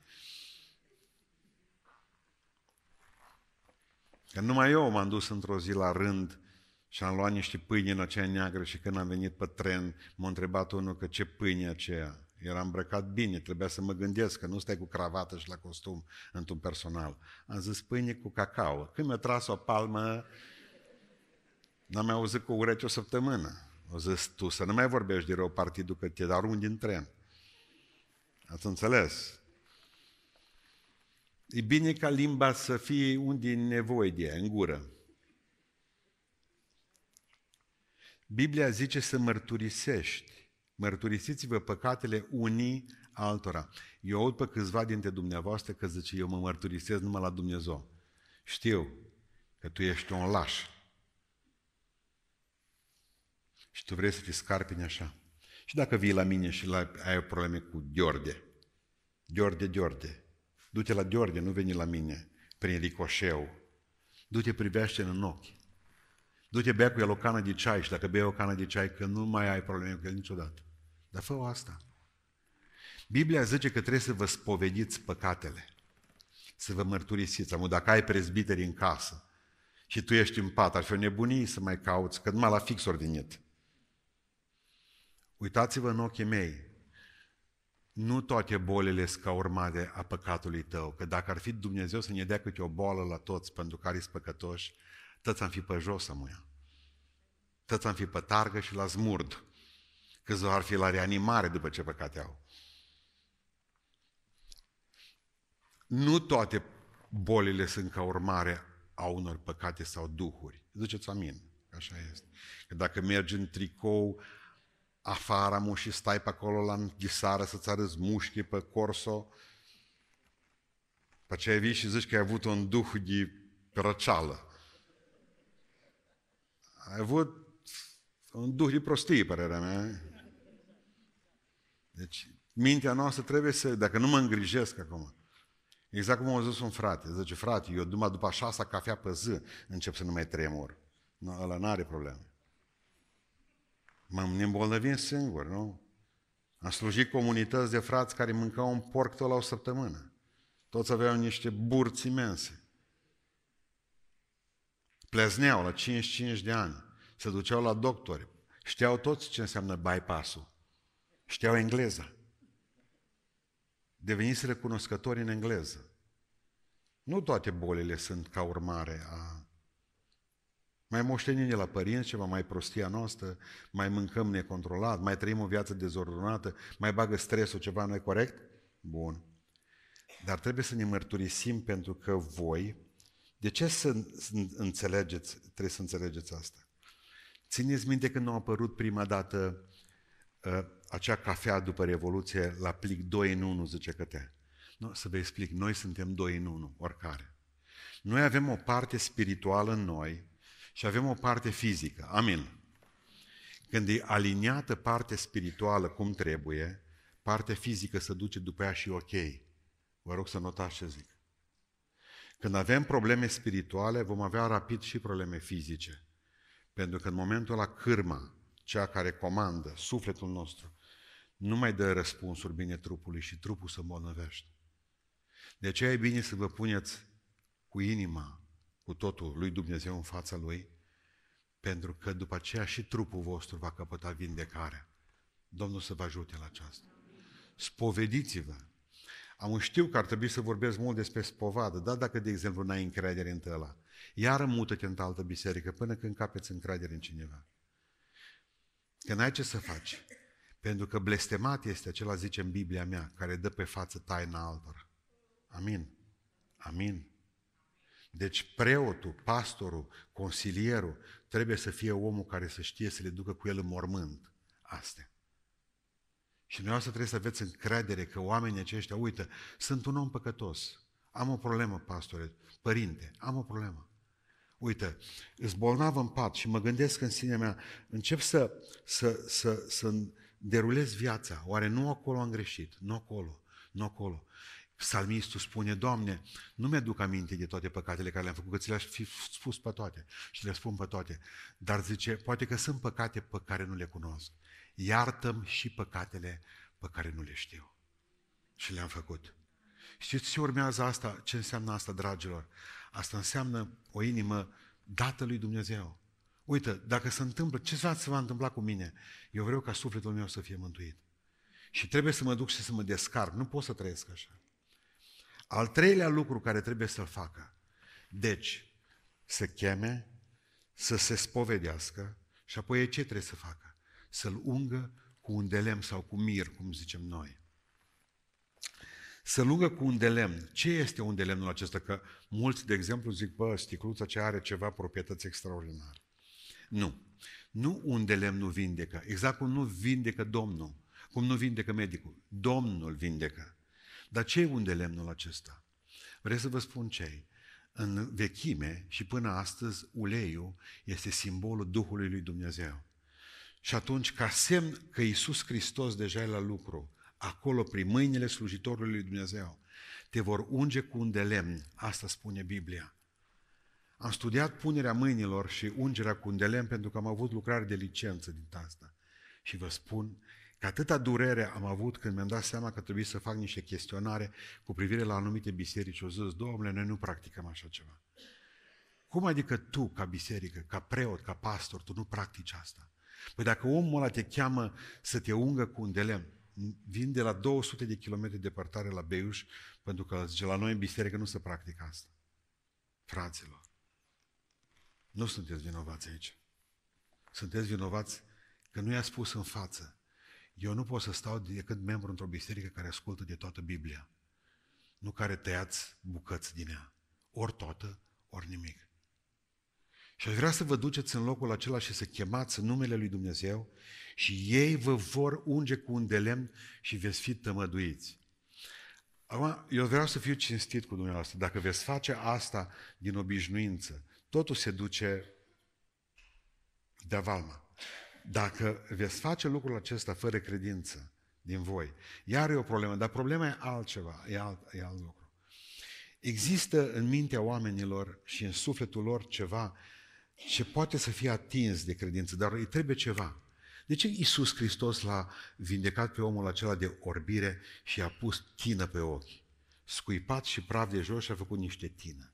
A: Că numai eu m-am dus într-o zi la rând și am luat niște pâini în aceea neagră și când am venit pe tren, m-a întrebat unul că ce pâine aceea. Era îmbrăcat bine, trebuia să mă gândesc că nu stai cu cravată și la costum într-un personal. Am zis pâine cu cacao. Când mi-a tras o palmă, n-am mai auzit cu urechi o săptămână. O zis tu să nu mai vorbești de rău partidul că te arunci din tren. Ați înțeles? E bine ca limba să fie unde e nevoie de ea, în gură. Biblia zice să mărturisești. Mărturisiți-vă păcatele unii altora. Eu aud pe câțiva dintre dumneavoastră că zice, eu mă mărturisesc numai la Dumnezeu. Știu că tu ești un laș. Și tu vrei să te scarpini așa. Și dacă vii la mine și la, ai probleme cu Diorde, Diorde, Diorde, du-te la Diorde, nu veni la mine prin ricoșeu. Du-te privește în ochi. Du-te bea cu el o cană de ceai și dacă bei o cană de ceai, că nu mai ai probleme cu el niciodată. Dar fă asta. Biblia zice că trebuie să vă spovediți păcatele, să vă mărturisiți. Amu, dacă ai prezbiteri în casă și tu ești în pat, ar fi o nebunie să mai cauți, că numai la fix ordinit. Uitați-vă în ochii mei, nu toate bolile sunt ca urmare a păcatului tău, că dacă ar fi Dumnezeu să ne dea câte o boală la toți pentru care sunt păcătoși, toți am fi pe jos amuia. Toți am fi pe targă și la zmurd. Câțiva ar fi la reanimare după ce păcate au. Nu toate bolile sunt ca urmare a unor păcate sau duhuri. Ziceți amin. Așa este. Că dacă mergi în tricou afară mu și stai pe acolo la înghisară să-ți arăți mușchi pe corso, pe aceea vii și zici că ai avut un duh de răceală. Ai avut un duh de prostie, părerea mea. Deci, mintea noastră trebuie să, dacă nu mă îngrijesc acum, exact cum a zis un frate, zice, frate, eu numai după a șasea cafea pe zi încep să nu mai tremur. Nu, ăla n-are probleme. Mă îmbolnăvim singur, nu? Am slujit comunități de frați care mâncau un porc tot la o săptămână. Toți aveau niște burți imense. Plezneau la 55 de ani. Se duceau la doctori. Știau toți ce înseamnă bypass-ul. Știau engleza. Deveniți recunoscători în engleză. Nu toate bolile sunt ca urmare a mai moștenim de la părinți ceva, mai prostia noastră, mai mâncăm necontrolat, mai trăim o viață dezordonată, mai bagă stresul ceva, nu corect? Bun. Dar trebuie să ne mărturisim pentru că voi, de ce să înțelegeți, trebuie să înțelegeți asta? Țineți minte când a apărut prima dată uh, acea cafea după Revoluție la plic 2 în 1, zice că te. Nu, să vă explic, noi suntem 2 în 1, oricare. Noi avem o parte spirituală în noi, și avem o parte fizică. Amin. Când e aliniată partea spirituală cum trebuie, partea fizică se duce după ea și ok. Vă rog să notați ce zic. Când avem probleme spirituale, vom avea rapid și probleme fizice. Pentru că în momentul la cârma, cea care comandă sufletul nostru, nu mai dă răspunsuri bine trupului și trupul se îmbolnăvește. De aceea e bine să vă puneți cu inima cu totul lui Dumnezeu în fața lui, pentru că după aceea și trupul vostru va căpăta vindecarea. Domnul să vă ajute la aceasta. Spovediți-vă. Am știu că ar trebui să vorbesc mult despre spovadă, dar dacă, de exemplu, n-ai încredere în ăla, iară mută-te în altă biserică până când capeți încredere în cineva. Că n-ai ce să faci. Pentru că blestemat este acela, zice în Biblia mea, care dă pe față taina altora. Amin. Amin. Deci preotul, pastorul, consilierul trebuie să fie omul care să știe să le ducă cu el în mormânt. Astea. Și dumneavoastră trebuie să aveți încredere că oamenii aceștia, uite, sunt un om păcătos. Am o problemă, pastore, părinte, am o problemă. Uite, îți bolnav în pat și mă gândesc în sinea mea, încep să, să, să, să derulez viața. Oare nu acolo am greșit? Nu acolo, nu acolo Psalmistul spune, Doamne, nu mi-aduc aminte de toate păcatele care le-am făcut, că ți le-aș fi spus pe toate și le spun pe toate. Dar zice, poate că sunt păcate pe care nu le cunosc. Iartă-mi și păcatele pe care nu le știu. Și le-am făcut. Știți ce urmează asta? Ce înseamnă asta, dragilor? Asta înseamnă o inimă dată lui Dumnezeu. Uite, dacă se întâmplă, ce se va întâmpla cu mine? Eu vreau ca sufletul meu să fie mântuit. Și trebuie să mă duc și să mă descarc. Nu pot să trăiesc așa. Al treilea lucru care trebuie să-l facă. Deci, să cheme, să se spovedească și apoi ce trebuie să facă? Să-l ungă cu un delem sau cu mir, cum zicem noi. Să lungă cu un de lemn. Ce este un de lemnul acesta? Că mulți, de exemplu, zic, bă, sticluța ce are ceva proprietăți extraordinare. Nu. Nu un de lemn nu vindecă. Exact cum nu vindecă Domnul. Cum nu vindecă medicul. Domnul vindecă. Dar ce e un de lemnul acesta? Vreau să vă spun ce În vechime și până astăzi, uleiul este simbolul Duhului lui Dumnezeu. Și atunci, ca semn că Iisus Hristos deja e la lucru, acolo, prin mâinile slujitorului lui Dumnezeu, te vor unge cu un de lemn. Asta spune Biblia. Am studiat punerea mâinilor și ungerea cu un de lemn pentru că am avut lucrare de licență din asta. Și vă spun că atâta durere am avut când mi-am dat seama că trebuie să fac niște chestionare cu privire la anumite biserici. O zis, domnule, noi nu practicăm așa ceva. Cum adică tu, ca biserică, ca preot, ca pastor, tu nu practici asta? Păi dacă omul ăla te cheamă să te ungă cu un de lemn, vin de la 200 de kilometri departare la Beiuș, pentru că zice, la noi în biserică nu se practică asta. Fraților, nu sunteți vinovați aici. Sunteți vinovați că nu i-a spus în față. Eu nu pot să stau decât membru într-o biserică care ascultă de toată Biblia. Nu care tăiați bucăți din ea. Ori toată, ori nimic. Și aș vrea să vă duceți în locul acela și să chemați numele lui Dumnezeu și ei vă vor unge cu un de lemn și veți fi tămăduiți. Acum, eu vreau să fiu cinstit cu dumneavoastră. Dacă veți face asta din obișnuință, totul se duce de valma. Dacă veți face lucrul acesta fără credință din voi, iar e o problemă, dar problema e altceva, e alt, e alt lucru. Există în mintea oamenilor și în sufletul lor ceva ce poate să fie atins de credință, dar îi trebuie ceva. De ce Iisus Hristos l-a vindecat pe omul acela de orbire și a pus tină pe ochi? Scuipat și praf de jos și a făcut niște tină.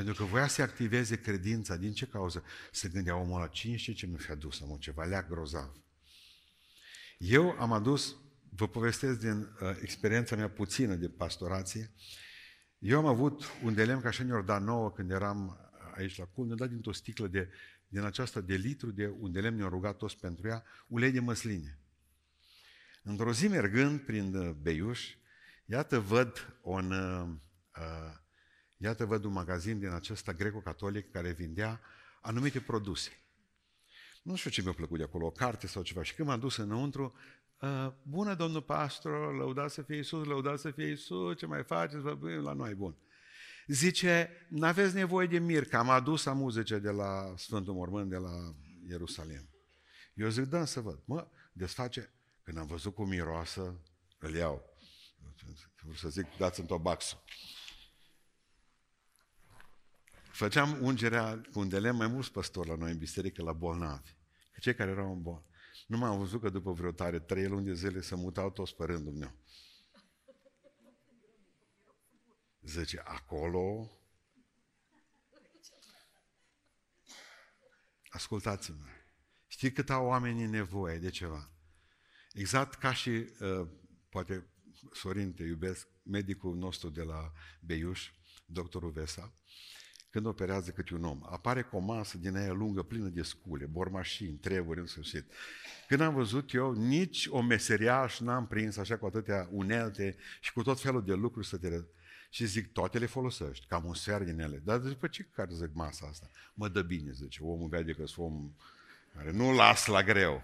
A: Pentru că voia să activeze credința. Din ce cauză? Se gândea omul la cine știe ce nu fi adus, am ceva leac grozav. Eu am adus, vă povestesc din uh, experiența mea puțină de pastorație, eu am avut un de lemn ca și în Iordan nouă când eram aici la cul, ne-a dat dintr-o sticlă de, din aceasta de litru, de unde lemn ne-au rugat toți pentru ea, ulei de măsline. Într-o zi mergând prin uh, Beiuș, iată văd un, uh, uh, iată văd un magazin din acesta greco-catolic care vindea anumite produse. Nu știu ce mi-a plăcut de acolo, o carte sau ceva. Și când m-am dus înăuntru, uh, bună domnul pastor, lăudați să fie Iisus, lăudați să fie Iisus, ce mai faceți, vă la noi, bun. Zice, n-aveți nevoie de mir, că am adus amuzice de la Sfântul Mormânt, de la Ierusalim. Eu zic, da, să văd. Mă, desface. Când am văzut cum miroasă, îl iau. Vreau să zic, dați-mi tobaxul. Făceam ungerea cu un de lemn mai mulți păstori la noi în biserică, la bolnavi. Cei care erau în bol. Nu m-am văzut că după vreo tare, trei luni de zile, se mutau toți pe rândul meu. Zice, acolo... Ascultați-mă. Știi cât au oamenii nevoie de ceva? Exact ca și, uh, poate, Sorin, te iubesc, medicul nostru de la Beiuș, doctorul Vesa, când operează câte un om, apare cu o masă din aia lungă, plină de scule, bormașini, treburi în sfârșit. Când am văzut eu, nici o meseriaș n-am prins așa cu atâtea unelte și cu tot felul de lucruri să te și zic, toate le folosești, cam un sfert din ele. Dar după ce care zic masa asta? Mă dă bine, zice, omul vede că sunt om care nu las la greu.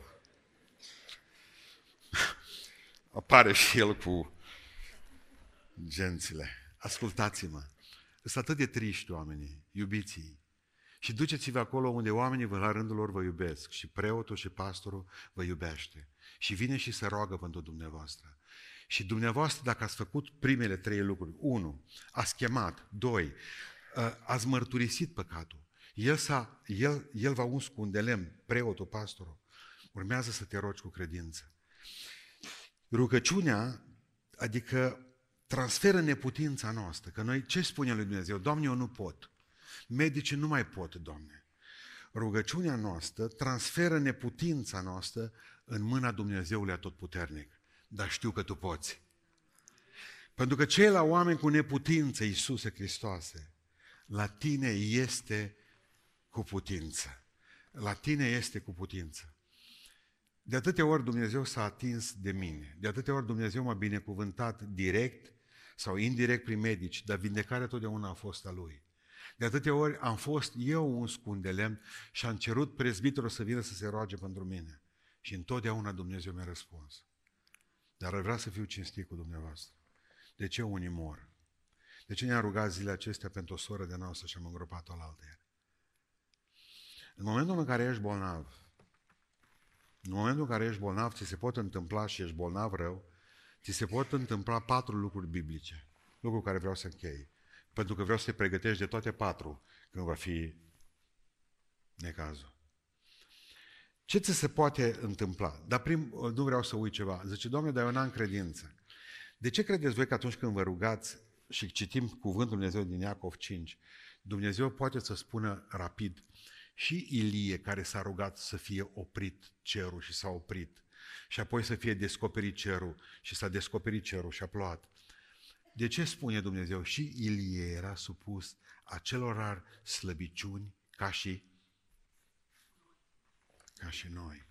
A: Apare și el cu gențile. Ascultați-mă. Sunt atât de triști oamenii, iubiții. Și duceți-vă acolo unde oamenii vă la rândul lor vă iubesc și preotul și pastorul vă iubește. Și vine și se roagă pentru dumneavoastră. Și dumneavoastră, dacă ați făcut primele trei lucruri, unu, ați chemat, doi, ă, ați mărturisit păcatul, el, s-a, el, el va uns cu un de lemn, preotul, pastorul, urmează să te rogi cu credință. Rugăciunea, adică transferă neputința noastră, că noi ce spune lui Dumnezeu? Doamne, eu nu pot. Medicii nu mai pot, Doamne. Rugăciunea noastră transferă neputința noastră în mâna Dumnezeului Atotputernic. Dar știu că Tu poți. Pentru că cei la oameni cu neputință, Iisuse Hristoase, la Tine este cu putință. La Tine este cu putință. De atâtea ori Dumnezeu s-a atins de mine. De atâtea ori Dumnezeu m-a binecuvântat direct sau indirect prin medici, dar vindecarea totdeauna a fost a Lui. De atâtea ori am fost eu un scund de lemn și am cerut prezbiterul să vină să se roage pentru mine. Și întotdeauna Dumnezeu mi-a răspuns. Dar ar vrea să fiu cinstit cu dumneavoastră. De ce unii mor? De ce ne-a rugat zilele acestea pentru o soră de noastră și am îngropat-o la altă În momentul în care ești bolnav, în momentul în care ești bolnav, ți se pot întâmpla și ești bolnav rău, ți se pot întâmpla patru lucruri biblice. Lucruri care vreau să închei. Pentru că vreau să te pregătești de toate patru când va fi necazul. Ce ți se poate întâmpla? Dar prim, nu vreau să uit ceva. Zice, Doamne, dar eu n-am credință. De ce credeți voi că atunci când vă rugați și citim cuvântul Dumnezeu din Iacov 5, Dumnezeu poate să spună rapid, și Ilie care s-a rugat să fie oprit cerul și s-a oprit, și apoi să fie descoperit cerul și s-a descoperit cerul și a plouat. De ce spune Dumnezeu? Și Ilie era supus acelor slăbiciuni ca și, ca și noi.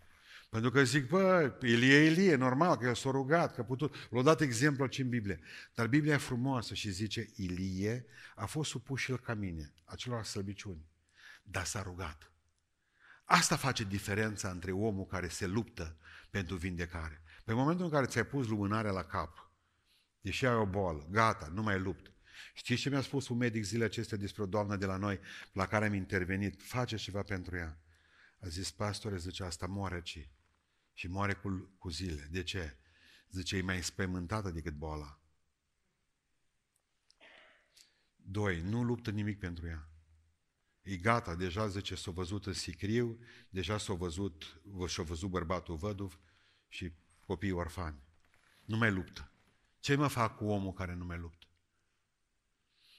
A: Pentru că zic, bă, Ilie, Ilie, normal, că el s-a rugat, că a putut. L-a dat exemplu aici în Biblie. Dar Biblia e frumoasă și zice, Ilie a fost supus și el ca mine, acelor slăbiciuni, dar s-a rugat. Asta face diferența între omul care se luptă pentru vindecare. Pe momentul în care ți-ai pus lumânarea la cap, deși ai o boală, gata, nu mai lupt. Știți ce mi-a spus un medic zilele acestea despre o doamnă de la noi la care am intervenit? Face ceva pentru ea. A zis, pastore, zice, asta moare ci. Și moare cu, cu zile. De ce? Zice, e mai spământată decât boala. Doi, nu luptă nimic pentru ea. E gata, deja zice, s-a văzut în sicriu, deja s-a văzut, și-a văzut bărbatul văduv și copiii orfani. Nu mai luptă. Ce mă fac cu omul care nu mai luptă?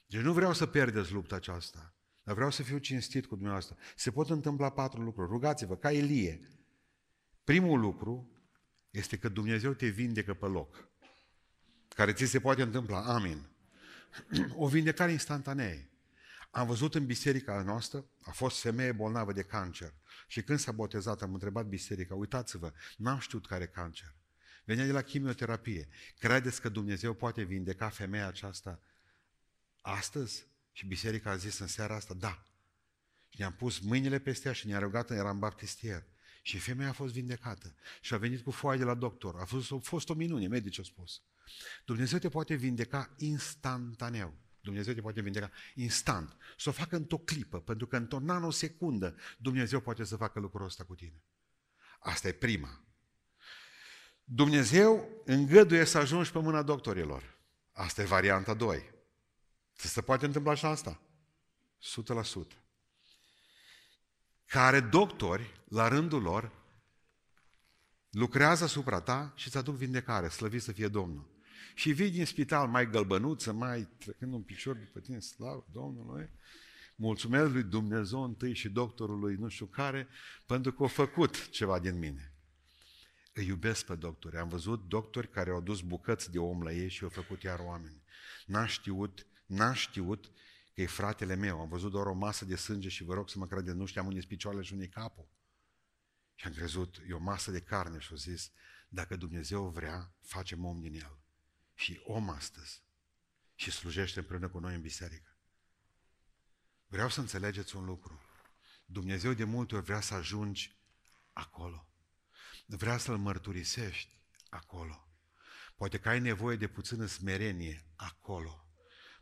A: Deci nu vreau să pierdeți lupta aceasta, dar vreau să fiu cinstit cu dumneavoastră. Se pot întâmpla patru lucruri. Rugați-vă, ca Elie. Primul lucru este că Dumnezeu te vindecă pe loc. Care ți se poate întâmpla. Amin. O vindecare instantanee. Am văzut în biserica noastră, a fost femeie bolnavă de cancer. Și când s-a botezat, am întrebat biserica, uitați-vă, n-am știut care cancer. Venea de la chimioterapie. Credeți că Dumnezeu poate vindeca femeia aceasta astăzi? Și biserica a zis în seara asta, da. Și ne-am pus mâinile peste ea și ne-a rugat, eram baptistier. Și femeia a fost vindecată. Și a venit cu foaie de la doctor. A fost, a fost o minune, medici au spus. Dumnezeu te poate vindeca instantaneu. Dumnezeu te poate vindeca instant. Să o facă într-o clipă, pentru că într-o nanosecundă Dumnezeu poate să facă lucrul ăsta cu tine. Asta e prima. Dumnezeu îngăduie să ajungi pe mâna doctorilor. Asta e varianta 2. Se poate întâmpla și asta. 100%. Care doctori, la rândul lor, lucrează asupra ta și îți aduc vindecare, slăvit să fie Domnul și vii din spital mai gălbănuță, mai trecând un picior după tine, slavă Domnului, mulțumesc lui Dumnezeu întâi și doctorului nu știu care, pentru că a făcut ceva din mine. Îi iubesc pe doctori. Am văzut doctori care au dus bucăți de om la ei și au făcut iar oameni. N-a știut, n-a știut că e fratele meu. Am văzut doar o masă de sânge și vă rog să mă credeți, nu știam unde picioarele și unde capul. Și am crezut, e o masă de carne și au zis, dacă Dumnezeu vrea, facem om din el și om astăzi și slujește împreună cu noi în biserică. Vreau să înțelegeți un lucru. Dumnezeu de multe ori vrea să ajungi acolo. Vrea să-L mărturisești acolo. Poate că ai nevoie de puțină smerenie acolo.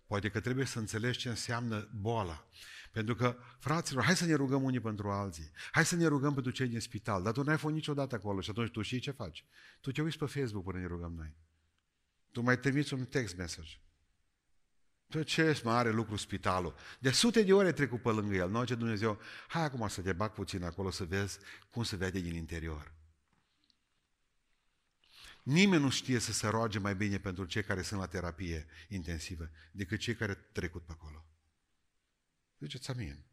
A: Poate că trebuie să înțelegi ce înseamnă boala. Pentru că, fraților, hai să ne rugăm unii pentru alții. Hai să ne rugăm pentru cei din spital. Dar tu n-ai fost niciodată acolo și atunci tu știi ce faci. Tu te uiți pe Facebook până ne rugăm noi. Tu mai trimiți un text message. Tu ce mare lucru spitalul. De sute de ore trecut pe lângă el. Nu ce Dumnezeu, hai acum să te bag puțin acolo să vezi cum se vede din interior. Nimeni nu știe să se roage mai bine pentru cei care sunt la terapie intensivă decât cei care trecut pe acolo. Ziceți amin.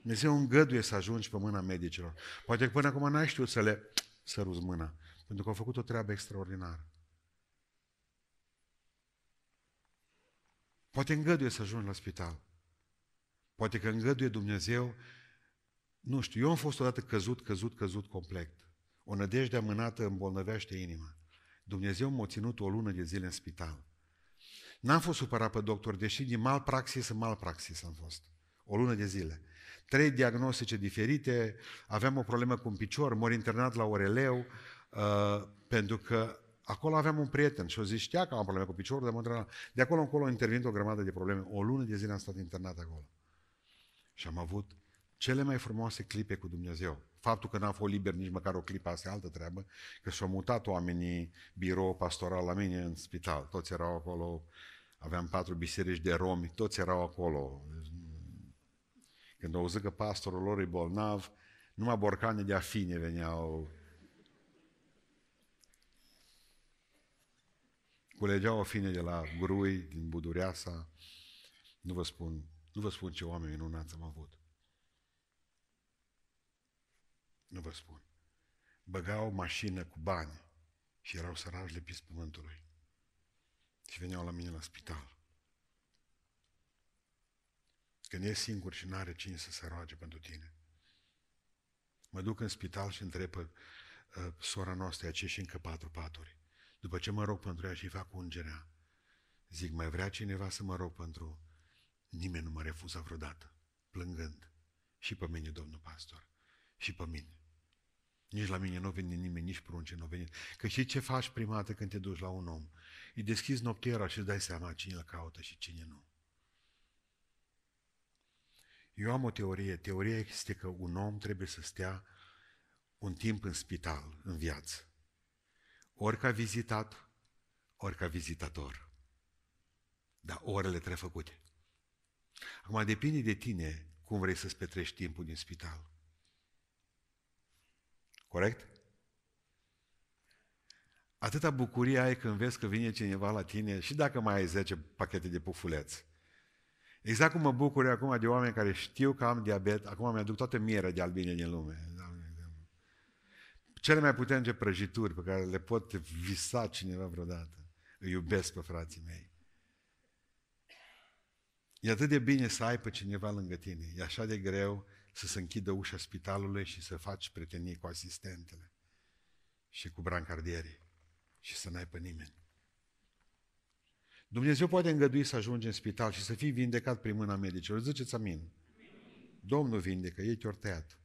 A: Dumnezeu îngăduie să ajungi pe mâna medicilor. Poate că până acum n-ai știut să le săruți mâna, pentru că au făcut o treabă extraordinară. Poate îngăduie să ajungi la spital. Poate că îngăduie Dumnezeu, nu știu, eu am fost odată căzut, căzut, căzut complet. O nădejde amânată îmbolnăvește inima. Dumnezeu m-a ținut o lună de zile în spital. N-am fost supărat pe doctor, deși din malpraxis în malpraxis am fost. O lună de zile. Trei diagnostice diferite, aveam o problemă cu un picior, mor internat la Oreleu, uh, pentru că acolo aveam un prieten și o zis, știa că am probleme cu piciorul, de mă De acolo încolo intervin o grămadă de probleme. O lună de zile am stat internat acolo. Și am avut cele mai frumoase clipe cu Dumnezeu. Faptul că n-am fost liber nici măcar o clipă, asta e altă treabă, că și-au mutat oamenii birou pastoral la mine în spital. Toți erau acolo, aveam patru biserici de romi, toți erau acolo. Când au auzit că pastorul lor e bolnav, numai borcane de afine veneau Culegeau afine de la grui, din Budureasa. Nu vă spun, nu vă spun ce oameni minunați am avut. Nu vă spun. Băgau o mașină cu bani și erau sărași lepiți pământului. Și veneau la mine la spital. Când e singur și nu are cine să se roage pentru tine. Mă duc în spital și întreb pe uh, sora noastră, aceea și încă patru paturi. După ce mă rog pentru ea și fac ungerea, zic, mai vrea cineva să mă rog pentru... Nimeni nu mă refuză vreodată, plângând. Și pe mine, domnul pastor, și pe mine. Nici la mine nu vine nimeni, nici prunce nu vine. Că și ce faci prima dată când te duci la un om? Îi deschizi noptiera și îți dai seama cine îl caută și cine nu. Eu am o teorie. Teoria este că un om trebuie să stea un timp în spital, în viață. Ori ca vizitat, ori ca vizitator. Dar orele trebuie făcute. Acum depinde de tine cum vrei să-ți petrești timpul din spital. Corect? Atâta bucurie ai când vezi că vine cineva la tine și dacă mai ai 10 pachete de pufuleți. Exact cum mă bucur acum de oameni care știu că am diabet, acum mi-aduc toată mierea de albine din lume. Cele mai puternice prăjituri pe care le pot visa cineva vreodată. Îi iubesc pe frații mei. E atât de bine să ai pe cineva lângă tine. E așa de greu să se închidă ușa spitalului și să faci prietenii cu asistentele și cu brancardierii și să n-ai pe nimeni. Dumnezeu poate îngădui să ajungi în spital și să fii vindecat prin mâna medicilor. Ziceți amin. Domnul vindecă, ei te-or tăiat,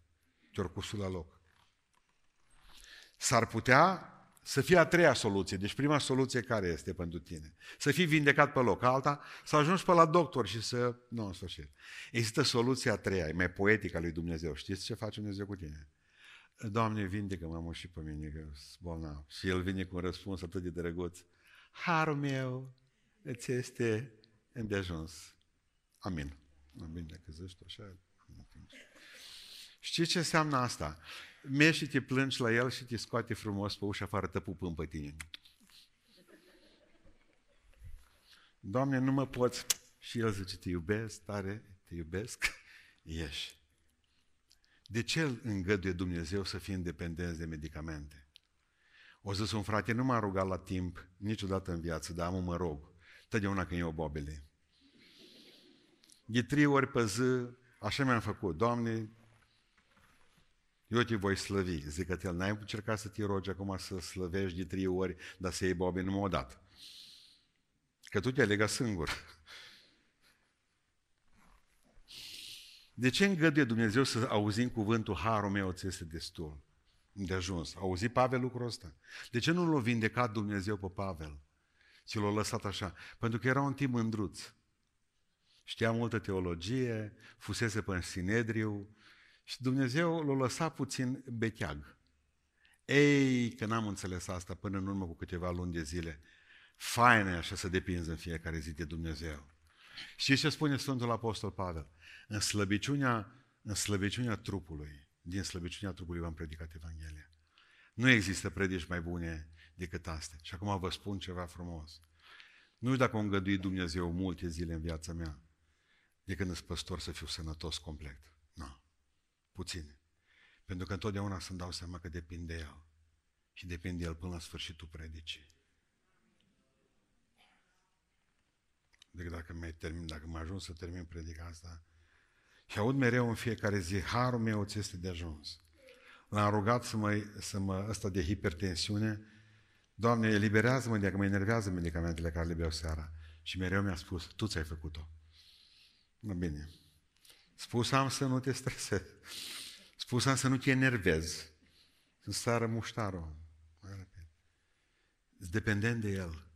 A: te-or cusut la loc. S-ar putea să fie a treia soluție. Deci prima soluție care este pentru tine? Să fii vindecat pe loc. Alta, să ajungi pe la doctor și să... Nu, în sfârșit. Există soluția a treia, e mai poetică a lui Dumnezeu. Știți ce face Dumnezeu cu tine? Doamne, vindecă-mă mă și pe mine, că sunt bolnav. Și el vine cu un răspuns atât de drăguț. Harul meu îți este îndeajuns. Amin. Amin, dacă zici așa. Știi ce înseamnă asta? Mergi și te plângi la el și te scoate frumos pe ușa afară, tăpupând pe tine. Doamne, nu mă poți. Și el zice, te iubesc tare, te iubesc, ieși. De ce îl îngăduie Dumnezeu să fie independent de medicamente? O zis un frate, nu m-a rugat la timp niciodată în viață, dar am mă rog. Totdeauna când eu bobele. De trei ori pe zi, așa mi-am făcut. Doamne, eu te voi slăvi. Zic că el, n-ai încercat să te rogi acum să slăvești de trei ori, dar să iei bobe numai o dată. Că tu te-ai legat singur. De ce îngăduie Dumnezeu să auzim cuvântul Harul meu ți este destul? De ajuns. Auzi Pavel lucrul ăsta? De ce nu l-a vindecat Dumnezeu pe Pavel? Și l-a lăsat așa? Pentru că era un timp mândruț. Știa multă teologie, fusese pe Sinedriu, și Dumnezeu l-a lăsat puțin beteag. Ei, că n-am înțeles asta până în urmă cu câteva luni de zile. Fain e așa să depinzi în fiecare zi de Dumnezeu. Și ce spune Sfântul Apostol Pavel? În slăbiciunea, în slăbiciunea trupului, din slăbiciunea trupului v-am predicat Evanghelia. Nu există predici mai bune decât astea. Și acum vă spun ceva frumos. Nu știu dacă o îngădui Dumnezeu multe zile în viața mea, de când sunt păstor să fiu sănătos complet. Nu. Puține. Pentru că întotdeauna să-mi dau seama că depinde de El. Și depinde de El până la sfârșitul predicii. Deci dacă mai termin, dacă mai ajung să termin predica asta, și aud mereu în fiecare zi, harul meu ți este de ajuns. L-am rugat să mă, să mă ăsta de hipertensiune, Doamne, eliberează-mă de că mă enervează medicamentele care le beau seara. Și mereu mi-a spus, tu ți-ai făcut-o. Nu bine. Spus am să nu te stresezi. Spus am să nu te enervezi. Să sară muștarul. Îți dependent de el.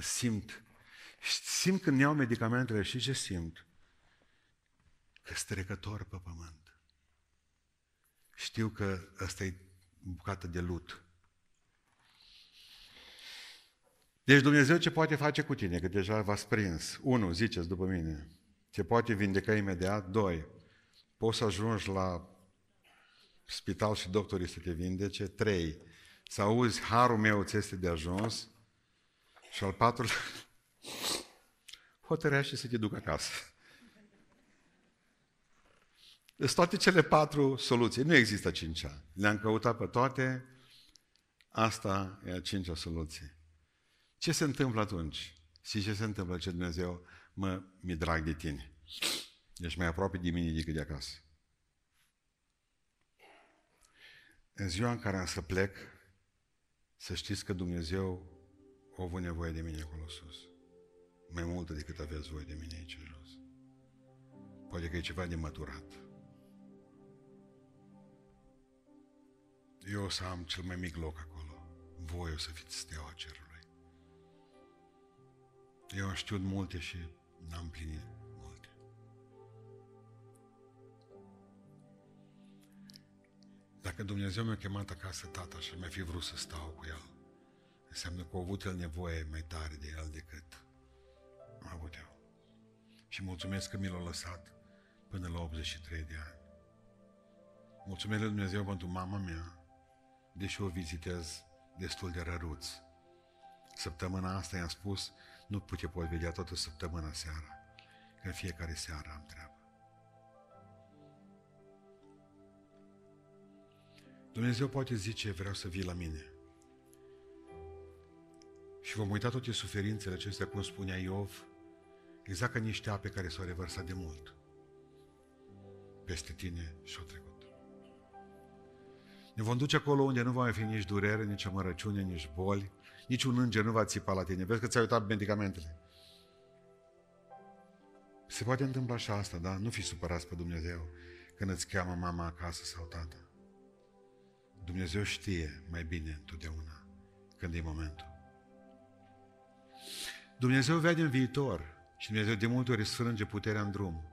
A: Simt. Simt când iau medicamentele și ce simt? Că strecător pe pământ. Știu că ăsta e bucată de lut. Deci Dumnezeu ce poate face cu tine, că deja v-ați prins? Unu, ziceți după mine. Te poate vindeca imediat. Doi, poți să ajungi la spital și doctorii să te vindece. Trei, să auzi, harul meu ți este de ajuns. Și al patrulea, hotărește să te duc acasă. Deci toate cele patru soluții. Nu există cincea. Le-am căutat pe toate. Asta e a cincea soluție. Ce se întâmplă atunci? Și ce se întâmplă ce Dumnezeu mă, mi drag de tine? Ești mai aproape de mine decât de acasă. În ziua în care am să plec, să știți că Dumnezeu a avut nevoie de mine acolo sus. Mai multă decât aveți voi de mine aici jos. Poate că e ceva de măturat. Eu o să am cel mai mic loc acolo. Voi o să fiți steaua cerului. Eu am știut multe și n-am plinit multe. Dacă Dumnezeu mi-a chemat acasă tata și mi-a fi vrut să stau cu el, înseamnă că a avut el nevoie mai tare de el decât am avut eu. Și mulțumesc că mi l-a lăsat până la 83 de ani. Mulțumesc lui Dumnezeu pentru mama mea, deși o vizitez destul de răruț. Săptămâna asta i-am spus nu te pot vedea toată săptămâna seara, că în fiecare seară am treabă. Dumnezeu poate zice, vreau să vii la mine. Și vom uita toate suferințele acestea, cum spunea Iov, exact ca niște ape care s-au revărsat de mult peste tine și au trecut. Ne vom duce acolo unde nu va mai fi nici durere, nici amărăciune, nici boli, Niciun înger nu va țipa la tine. Vezi că ți-ai uitat medicamentele. Se poate întâmpla așa asta, da? Nu fi supărați pe Dumnezeu când îți cheamă mama acasă sau tata. Dumnezeu știe mai bine întotdeauna când e momentul. Dumnezeu vede în viitor și Dumnezeu de multe ori sfrânge puterea în drum.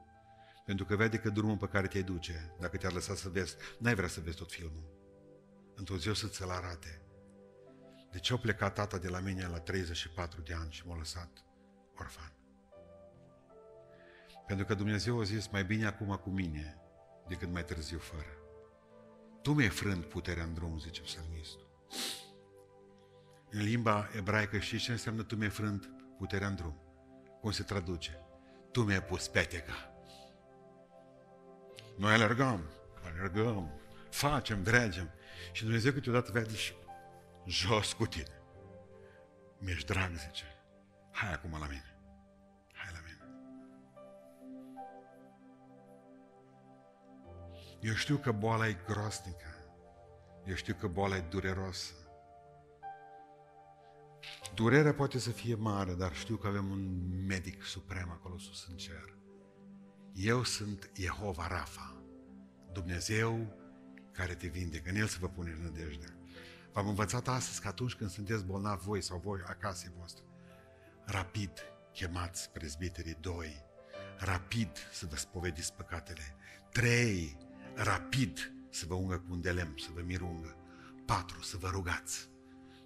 A: Pentru că vede că drumul pe care te duce, dacă te-ar lăsa să vezi, n-ai vrea să vezi tot filmul. Într-o zi o să ți-l arate. De ce a plecat tata de la mine la 34 de ani și m-a lăsat orfan? Pentru că Dumnezeu a zis, mai bine acum cu mine decât mai târziu fără. Tu mi-ai frânt puterea în drum, zice psalmistul. În limba ebraică știți ce înseamnă tu mi-ai frânt puterea în drum? Cum se traduce? Tu mi-ai pus peteca. Noi alergăm, alergăm, facem, dregem. Și Dumnezeu câteodată vede și jos cu tine. Mi-ești drag, zice. Hai acum la mine. Hai la mine. Eu știu că boala e groaznică. Eu știu că boala e dureroasă. Durerea poate să fie mare, dar știu că avem un medic suprem acolo sus în cer. Eu sunt Jehova Rafa, Dumnezeu care te vindecă. În El să vă puneți nădejdea. V-am învățat astăzi că atunci când sunteți bolnavi voi sau voi acasă voastră, rapid chemați prezbiterii doi, rapid să vă spovediți păcatele, trei, rapid să vă ungă cu un de lemn, să vă mirungă, patru, să vă rugați.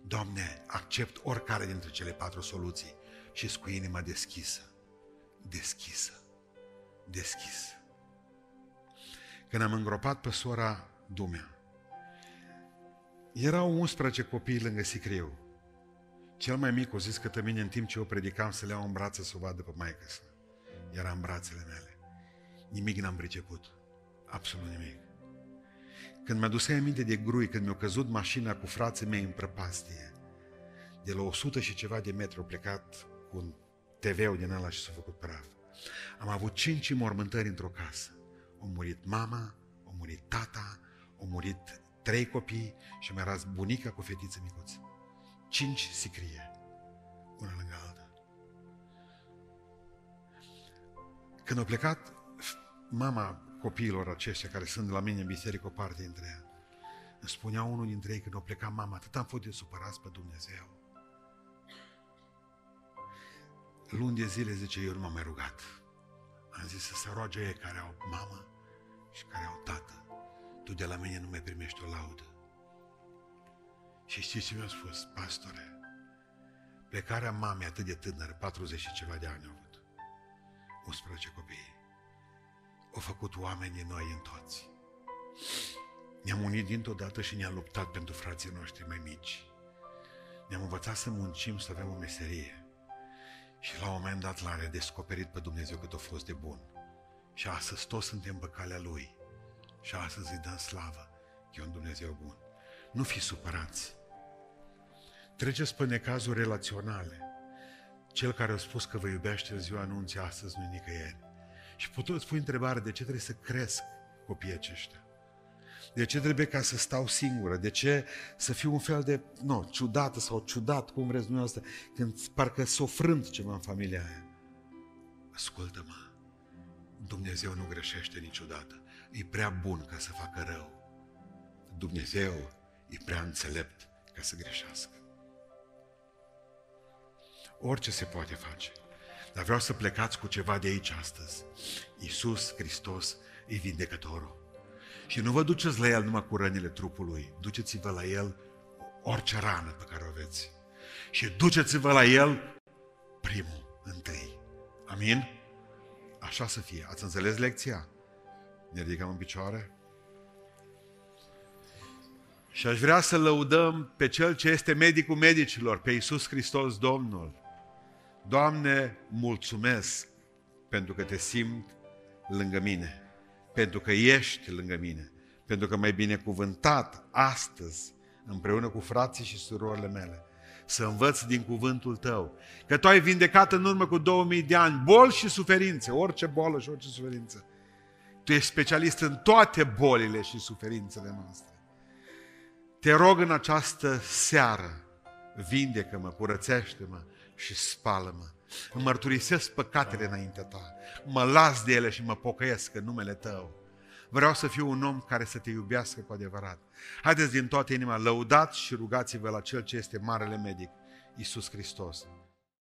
A: Doamne, accept oricare dintre cele patru soluții și cu inima deschisă. Deschisă. Deschisă. Când am îngropat pe sora Dumea, erau 11 copii lângă Sicriu. Cel mai mic a zis că mine în timp ce eu predicam să le iau în brațe să o vadă pe maică sa. Era în brațele mele. Nimic n-am priceput. Absolut nimic. Când mi-a dus aminte de grui, când mi-a căzut mașina cu frații mei în prăpastie, de la 100 și ceva de metri au plecat cu un TV-ul din ăla și s-a făcut praf. Am avut cinci mormântări într-o casă. Au murit mama, au murit tata, au murit trei copii și mi-a ras bunica cu fetiță micuță. Cinci sicrie, una lângă alta. Când a plecat mama copiilor aceștia care sunt la mine în biserică o parte dintre ea, îmi spunea unul dintre ei când a plecat mama, atât am fost de supărați pe Dumnezeu. Luni de zile, zice, eu nu m-am mai rugat. Am zis să se roage ei care au mamă și care au tată. Tu de la mine nu mai primești o laudă. Și știți ce mi-a spus? Pastore, plecarea mamei atât de tânără, 40 și ceva de ani au avut. 11 copii. Au făcut oamenii noi în toți. Ne-am unit dintr-o dată și ne-am luptat pentru frații noștri mai mici. Ne-am învățat să muncim, să avem o meserie. Și la un moment dat l-a redescoperit pe Dumnezeu cât a fost de bun. Și astăzi toți suntem pe calea Lui. Și astăzi îi dăm slavă că e un Dumnezeu bun. Nu fi supărați. Treceți pe necazuri relaționale. Cel care a spus că vă iubește în ziua anunții astăzi nu nicăieri. Și puteți pui întrebare de ce trebuie să cresc copiii aceștia. De ce trebuie ca să stau singură? De ce să fiu un fel de, nu, ciudată sau ciudat, cum vreți dumneavoastră, când parcă sofrând ceva în familia aia? Ascultă-mă, Dumnezeu nu greșește niciodată. E prea bun ca să facă rău. Dumnezeu e prea înțelept ca să greșească. Orice se poate face. Dar vreau să plecați cu ceva de aici astăzi. Iisus Hristos e vindecătorul. Și nu vă duceți la El numai cu rănile trupului, duceți-vă la El orice rană pe care o aveți. Și duceți-vă la El primul, întâi. Amin? Așa să fie. Ați înțeles lecția? Ne ridicăm în picioare? Și aș vrea să lăudăm pe Cel ce este medicul medicilor, pe Iisus Hristos Domnul. Doamne, mulțumesc pentru că te simt lângă mine pentru că ești lângă mine, pentru că mai binecuvântat astăzi, împreună cu frații și surorile mele, să învăț din cuvântul tău, că tu ai vindecat în urmă cu 2000 de ani boli și suferințe, orice bolă și orice suferință. Tu ești specialist în toate bolile și suferințele noastre. Te rog în această seară, vindecă-mă, curățește-mă și spală-mă. Îmi mărturisesc păcatele înaintea ta. Mă las de ele și mă pocăiesc în numele tău. Vreau să fiu un om care să te iubească cu adevărat. Haideți din toată inima, lăudați și rugați-vă la Cel ce este Marele Medic, Iisus Hristos.